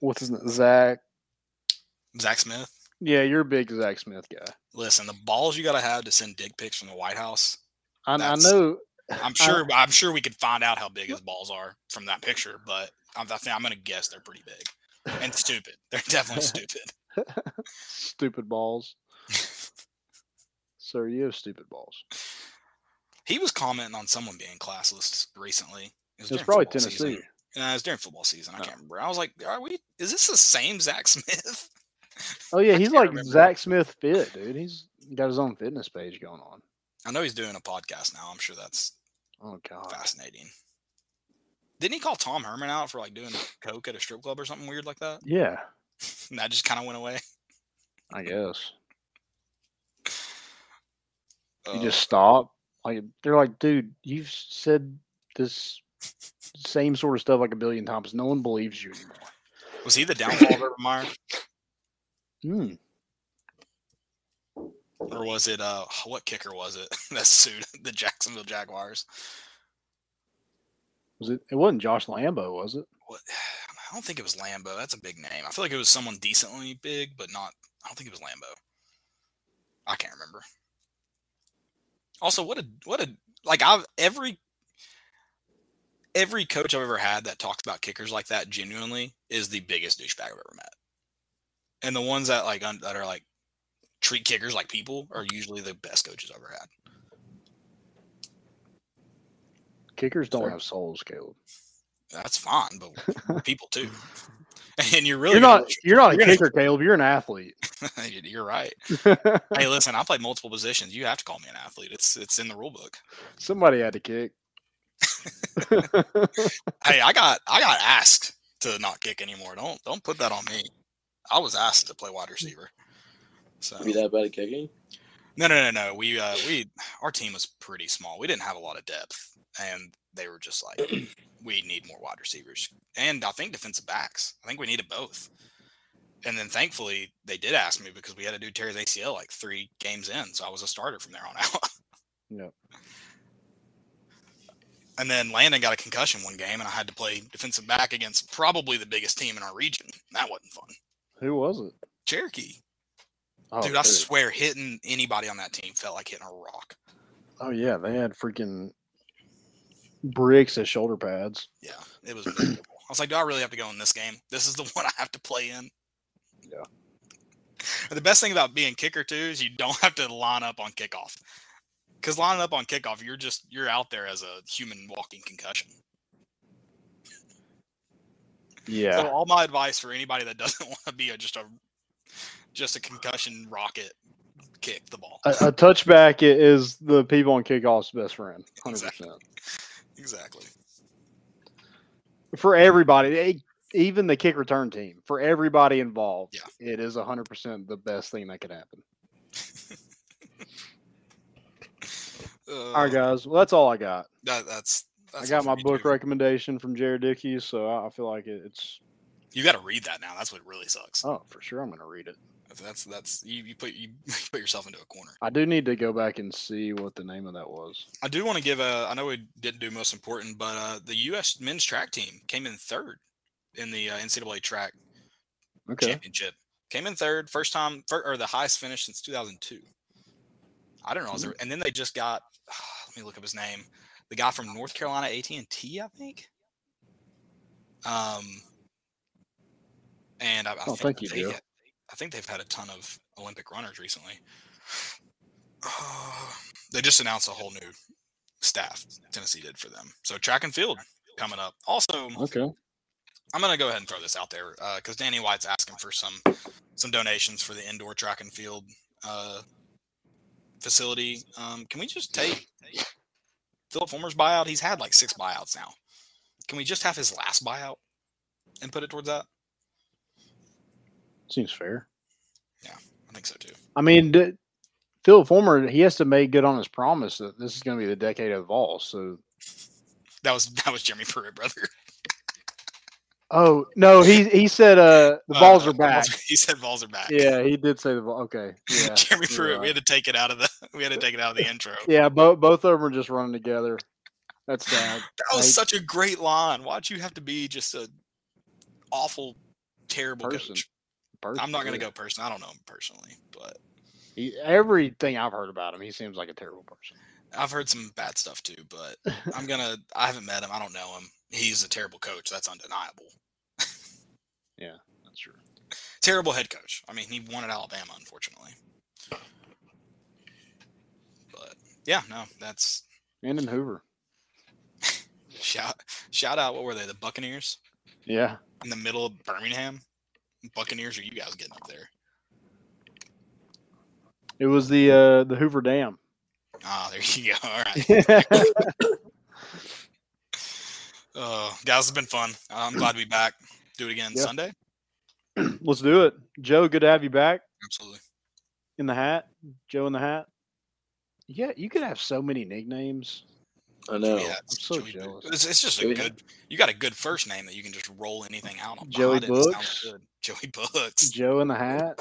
Speaker 6: what's his name? Zach.
Speaker 5: Zach Smith.
Speaker 6: Yeah, you're a big Zach Smith guy.
Speaker 5: Listen, the balls you got to have to send dick pics from the White House.
Speaker 6: I, I know.
Speaker 5: I'm sure. I'm sure we could find out how big his balls are from that picture, but I'm, I think I'm going to guess they're pretty big and stupid. They're definitely stupid.
Speaker 6: stupid balls. Sir, you have stupid balls.
Speaker 5: He was commenting on someone being classless recently. It
Speaker 6: It's
Speaker 5: during
Speaker 6: probably
Speaker 5: football season.
Speaker 6: Tennessee.
Speaker 5: Yeah, it was during football season. I
Speaker 6: Oh.
Speaker 5: can't remember. I was like, "Are we? Is this the same Zach Smith?"
Speaker 6: Oh yeah, he's like
Speaker 5: remember.
Speaker 6: Zach Smith fit, dude. He's got his own fitness page going on.
Speaker 5: I know he's doing a podcast now. I'm sure that's
Speaker 6: Oh god.
Speaker 5: fascinating. Didn't he call Tom Herman out for like doing coke at a strip club or something weird like that?
Speaker 6: Yeah,
Speaker 5: And that just kind of went away.
Speaker 6: I guess. You
Speaker 5: Uh,
Speaker 6: just stop. Like they're like, dude, you've said this same sort of stuff like a billion times. No one believes you anymore.
Speaker 5: was he the downfall of Urban Meyer,
Speaker 6: Hmm.
Speaker 5: Or was it uh what kicker was it that sued the Jacksonville Jaguars?
Speaker 6: Was it? It wasn't Josh Lambo, was it?
Speaker 5: What? I don't think it was Lambo. That's a big name. I feel like it was someone decently big, but not. I don't think it was Lambo. I can't remember. Also, what a what a like I've every every coach I've ever had that talks about kickers like that genuinely is the biggest douchebag I've ever met. And the ones that like un, that are like treat kickers like people are usually the best coaches I've ever had.
Speaker 6: Kickers don't
Speaker 7: Fair.
Speaker 6: have souls, Caleb.
Speaker 5: That's fine, but people too. And you're really
Speaker 6: You're
Speaker 5: gonna-
Speaker 6: not. You're not a
Speaker 5: you're gonna-
Speaker 6: kicker, Caleb. You're an athlete.
Speaker 5: you're right. hey, listen, I played multiple positions. You have to call me an athlete. It's it's in the rule book.
Speaker 6: Somebody had to kick.
Speaker 5: Hey, I got I got asked to not kick anymore. Don't don't put that on me. I was asked to play wide receiver. So
Speaker 7: Be that bad at kicking?
Speaker 5: no no no no. We uh we our team was pretty small. We didn't have a lot of depth, and they were just like, we need more wide receivers, and I think defensive backs. I think we needed both. And then thankfully they did ask me because we had to do Terry's ACL like three games in, so I was a starter from there on out.
Speaker 6: Yep.
Speaker 5: And then Landon got a concussion one game, and I had to play defensive back against probably the biggest team in our region. That wasn't fun.
Speaker 6: Who was it?
Speaker 5: Cherokee,
Speaker 6: Oh,
Speaker 5: dude, I
Speaker 6: dude.
Speaker 5: swear, hitting anybody on that team felt like hitting a rock.
Speaker 6: Oh yeah, they had freaking bricks as shoulder pads.
Speaker 5: Yeah, it was. I was like, do I really have to go in this game? This is the one I have to play in.
Speaker 6: Yeah.
Speaker 5: And the best thing about being kicker too is you don't have to line up on kickoff. Because lining up on kickoff, you're just you're out there as a human walking concussion.
Speaker 6: Yeah.
Speaker 5: So all my advice for anybody that doesn't want to be a, just a just a concussion rocket, kick the ball.
Speaker 6: a, a touchback is the people on kickoff's best friend. Hundred
Speaker 5: Exactly.
Speaker 6: percent
Speaker 5: Exactly.
Speaker 6: for everybody, even the kick return team. For everybody involved,
Speaker 5: Yeah.
Speaker 6: it is hundred percent the best thing that could happen.
Speaker 5: Uh,
Speaker 6: All right, guys. Well, that's all I got.
Speaker 5: that, that's, that's
Speaker 6: I got my book
Speaker 5: too.
Speaker 6: recommendation from Jared Dickey, so I, feel like it, it's.
Speaker 5: You got to read that now. That's what really sucks.
Speaker 6: Oh, for sure, I'm gonna read it.
Speaker 5: That's that's you, you put you put yourself into a corner.
Speaker 6: I do need to go back and see what the name of that was.
Speaker 5: I do want to give a. I know we didn't do most important, but uh, the U.S. men's track team came in third in the uh, NCAA track
Speaker 6: Okay.
Speaker 5: championship. Came in third, first time, or the highest finish since 2002. I don't know. Is there, and then they just got. let me look up his name. The guy from North Carolina AT&T, I think. Um, and I, I
Speaker 6: Oh,
Speaker 5: think
Speaker 6: thank you,
Speaker 5: had- I think they've had a ton of Olympic runners recently. they just announced a whole new staff. Tennessee did for them. So track and field coming up. Also,
Speaker 6: Okay.
Speaker 5: I'm gonna go ahead and throw this out there because Danny White's asking for some some donations for the indoor track and field uh, facility. Um, can we just take Phillip Fulmer's buyout? He's had like six buyouts now. Can we just have his last buyout and put it towards that?
Speaker 6: Seems fair.
Speaker 5: Yeah, I think so too.
Speaker 6: I mean, d- Phil Fulmer, he has to make good on his promise that this is going to be the decade of Vols. So,
Speaker 5: That was that was Jeremy Pruitt, brother.
Speaker 6: oh no, he he said uh the balls
Speaker 5: Uh,
Speaker 6: are back.
Speaker 5: He said balls are back.
Speaker 6: Yeah, he did say the ball. Okay, yeah,
Speaker 5: Jeremy Pruitt. We had to take it out of the we had to take it out of the intro.
Speaker 6: yeah. Both both of them are just running together. That's bad.
Speaker 5: That was such a great line. Why'd you have to be just a awful, terrible
Speaker 6: Person.
Speaker 5: coach?
Speaker 6: Person,
Speaker 5: I'm not gonna go person. I don't know him personally, but
Speaker 6: He, everything I've heard about him, he seems like a terrible person.
Speaker 5: I've heard some bad stuff too. But I'm gonna. I haven't met him. I don't know him. He's a terrible coach. That's undeniable.
Speaker 6: Yeah, that's true.
Speaker 5: Terrible head coach. I mean, he won at Alabama, unfortunately. But yeah, no, that's
Speaker 6: And in Hoover.
Speaker 5: shout shout out. What were they? The Buccaneers
Speaker 6: Yeah.
Speaker 5: in the middle of Birmingham. Buccaneers, are you guys getting up there?
Speaker 6: It was the uh the Hoover Dam.
Speaker 5: Ah, there you go. All right. Uh, guys, it's been fun. I'm glad to be back. Do it again
Speaker 6: Yeah.
Speaker 5: Sunday.
Speaker 6: Let's do it. Joe, good to have you back
Speaker 5: Absolutely.
Speaker 6: in the hat. Joe in the hat. Yeah, you could have so many nicknames.
Speaker 7: I know.
Speaker 5: Yeah, it's
Speaker 6: so
Speaker 5: Joey
Speaker 6: jealous.
Speaker 5: It's, it's just a good. You got a good first name that you can just roll anything out on.
Speaker 6: Joey
Speaker 5: behind it and
Speaker 6: Books.
Speaker 5: Joey Books.
Speaker 6: Joe in the hat.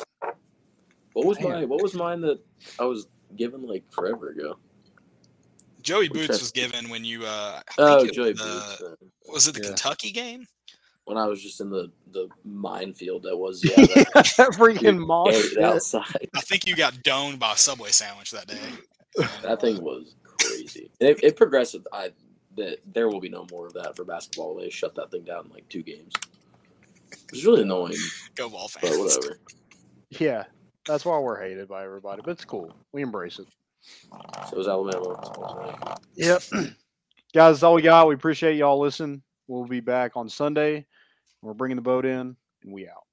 Speaker 7: What was
Speaker 6: Man.
Speaker 7: my What was mine that I was given like forever ago?
Speaker 5: Joey
Speaker 7: Which
Speaker 5: Boots
Speaker 7: I-
Speaker 5: was given when you. Uh,
Speaker 7: Oh, Joey
Speaker 5: was the-
Speaker 7: Boots. uh,
Speaker 5: Was it the
Speaker 6: Yeah.
Speaker 5: Kentucky game?
Speaker 7: When I was just in the the minefield that was yeah that,
Speaker 6: that freaking mosh.
Speaker 7: outside.
Speaker 5: I think you got doned by a Subway sandwich that day. And,
Speaker 7: That thing was crazy. It, it progressed. I that there will be no more of that for basketball. They shut that thing down in like two games. It's really annoying,
Speaker 5: Go ball
Speaker 7: but
Speaker 5: fans.
Speaker 7: whatever.
Speaker 6: Yeah, that's why we're hated by everybody, but it's cool. We embrace it.
Speaker 7: So it was Alabama.
Speaker 6: Yep. Guys, that's all we got. We appreciate y'all listening. We'll be back on Sunday. We're bringing the boat in, and we out.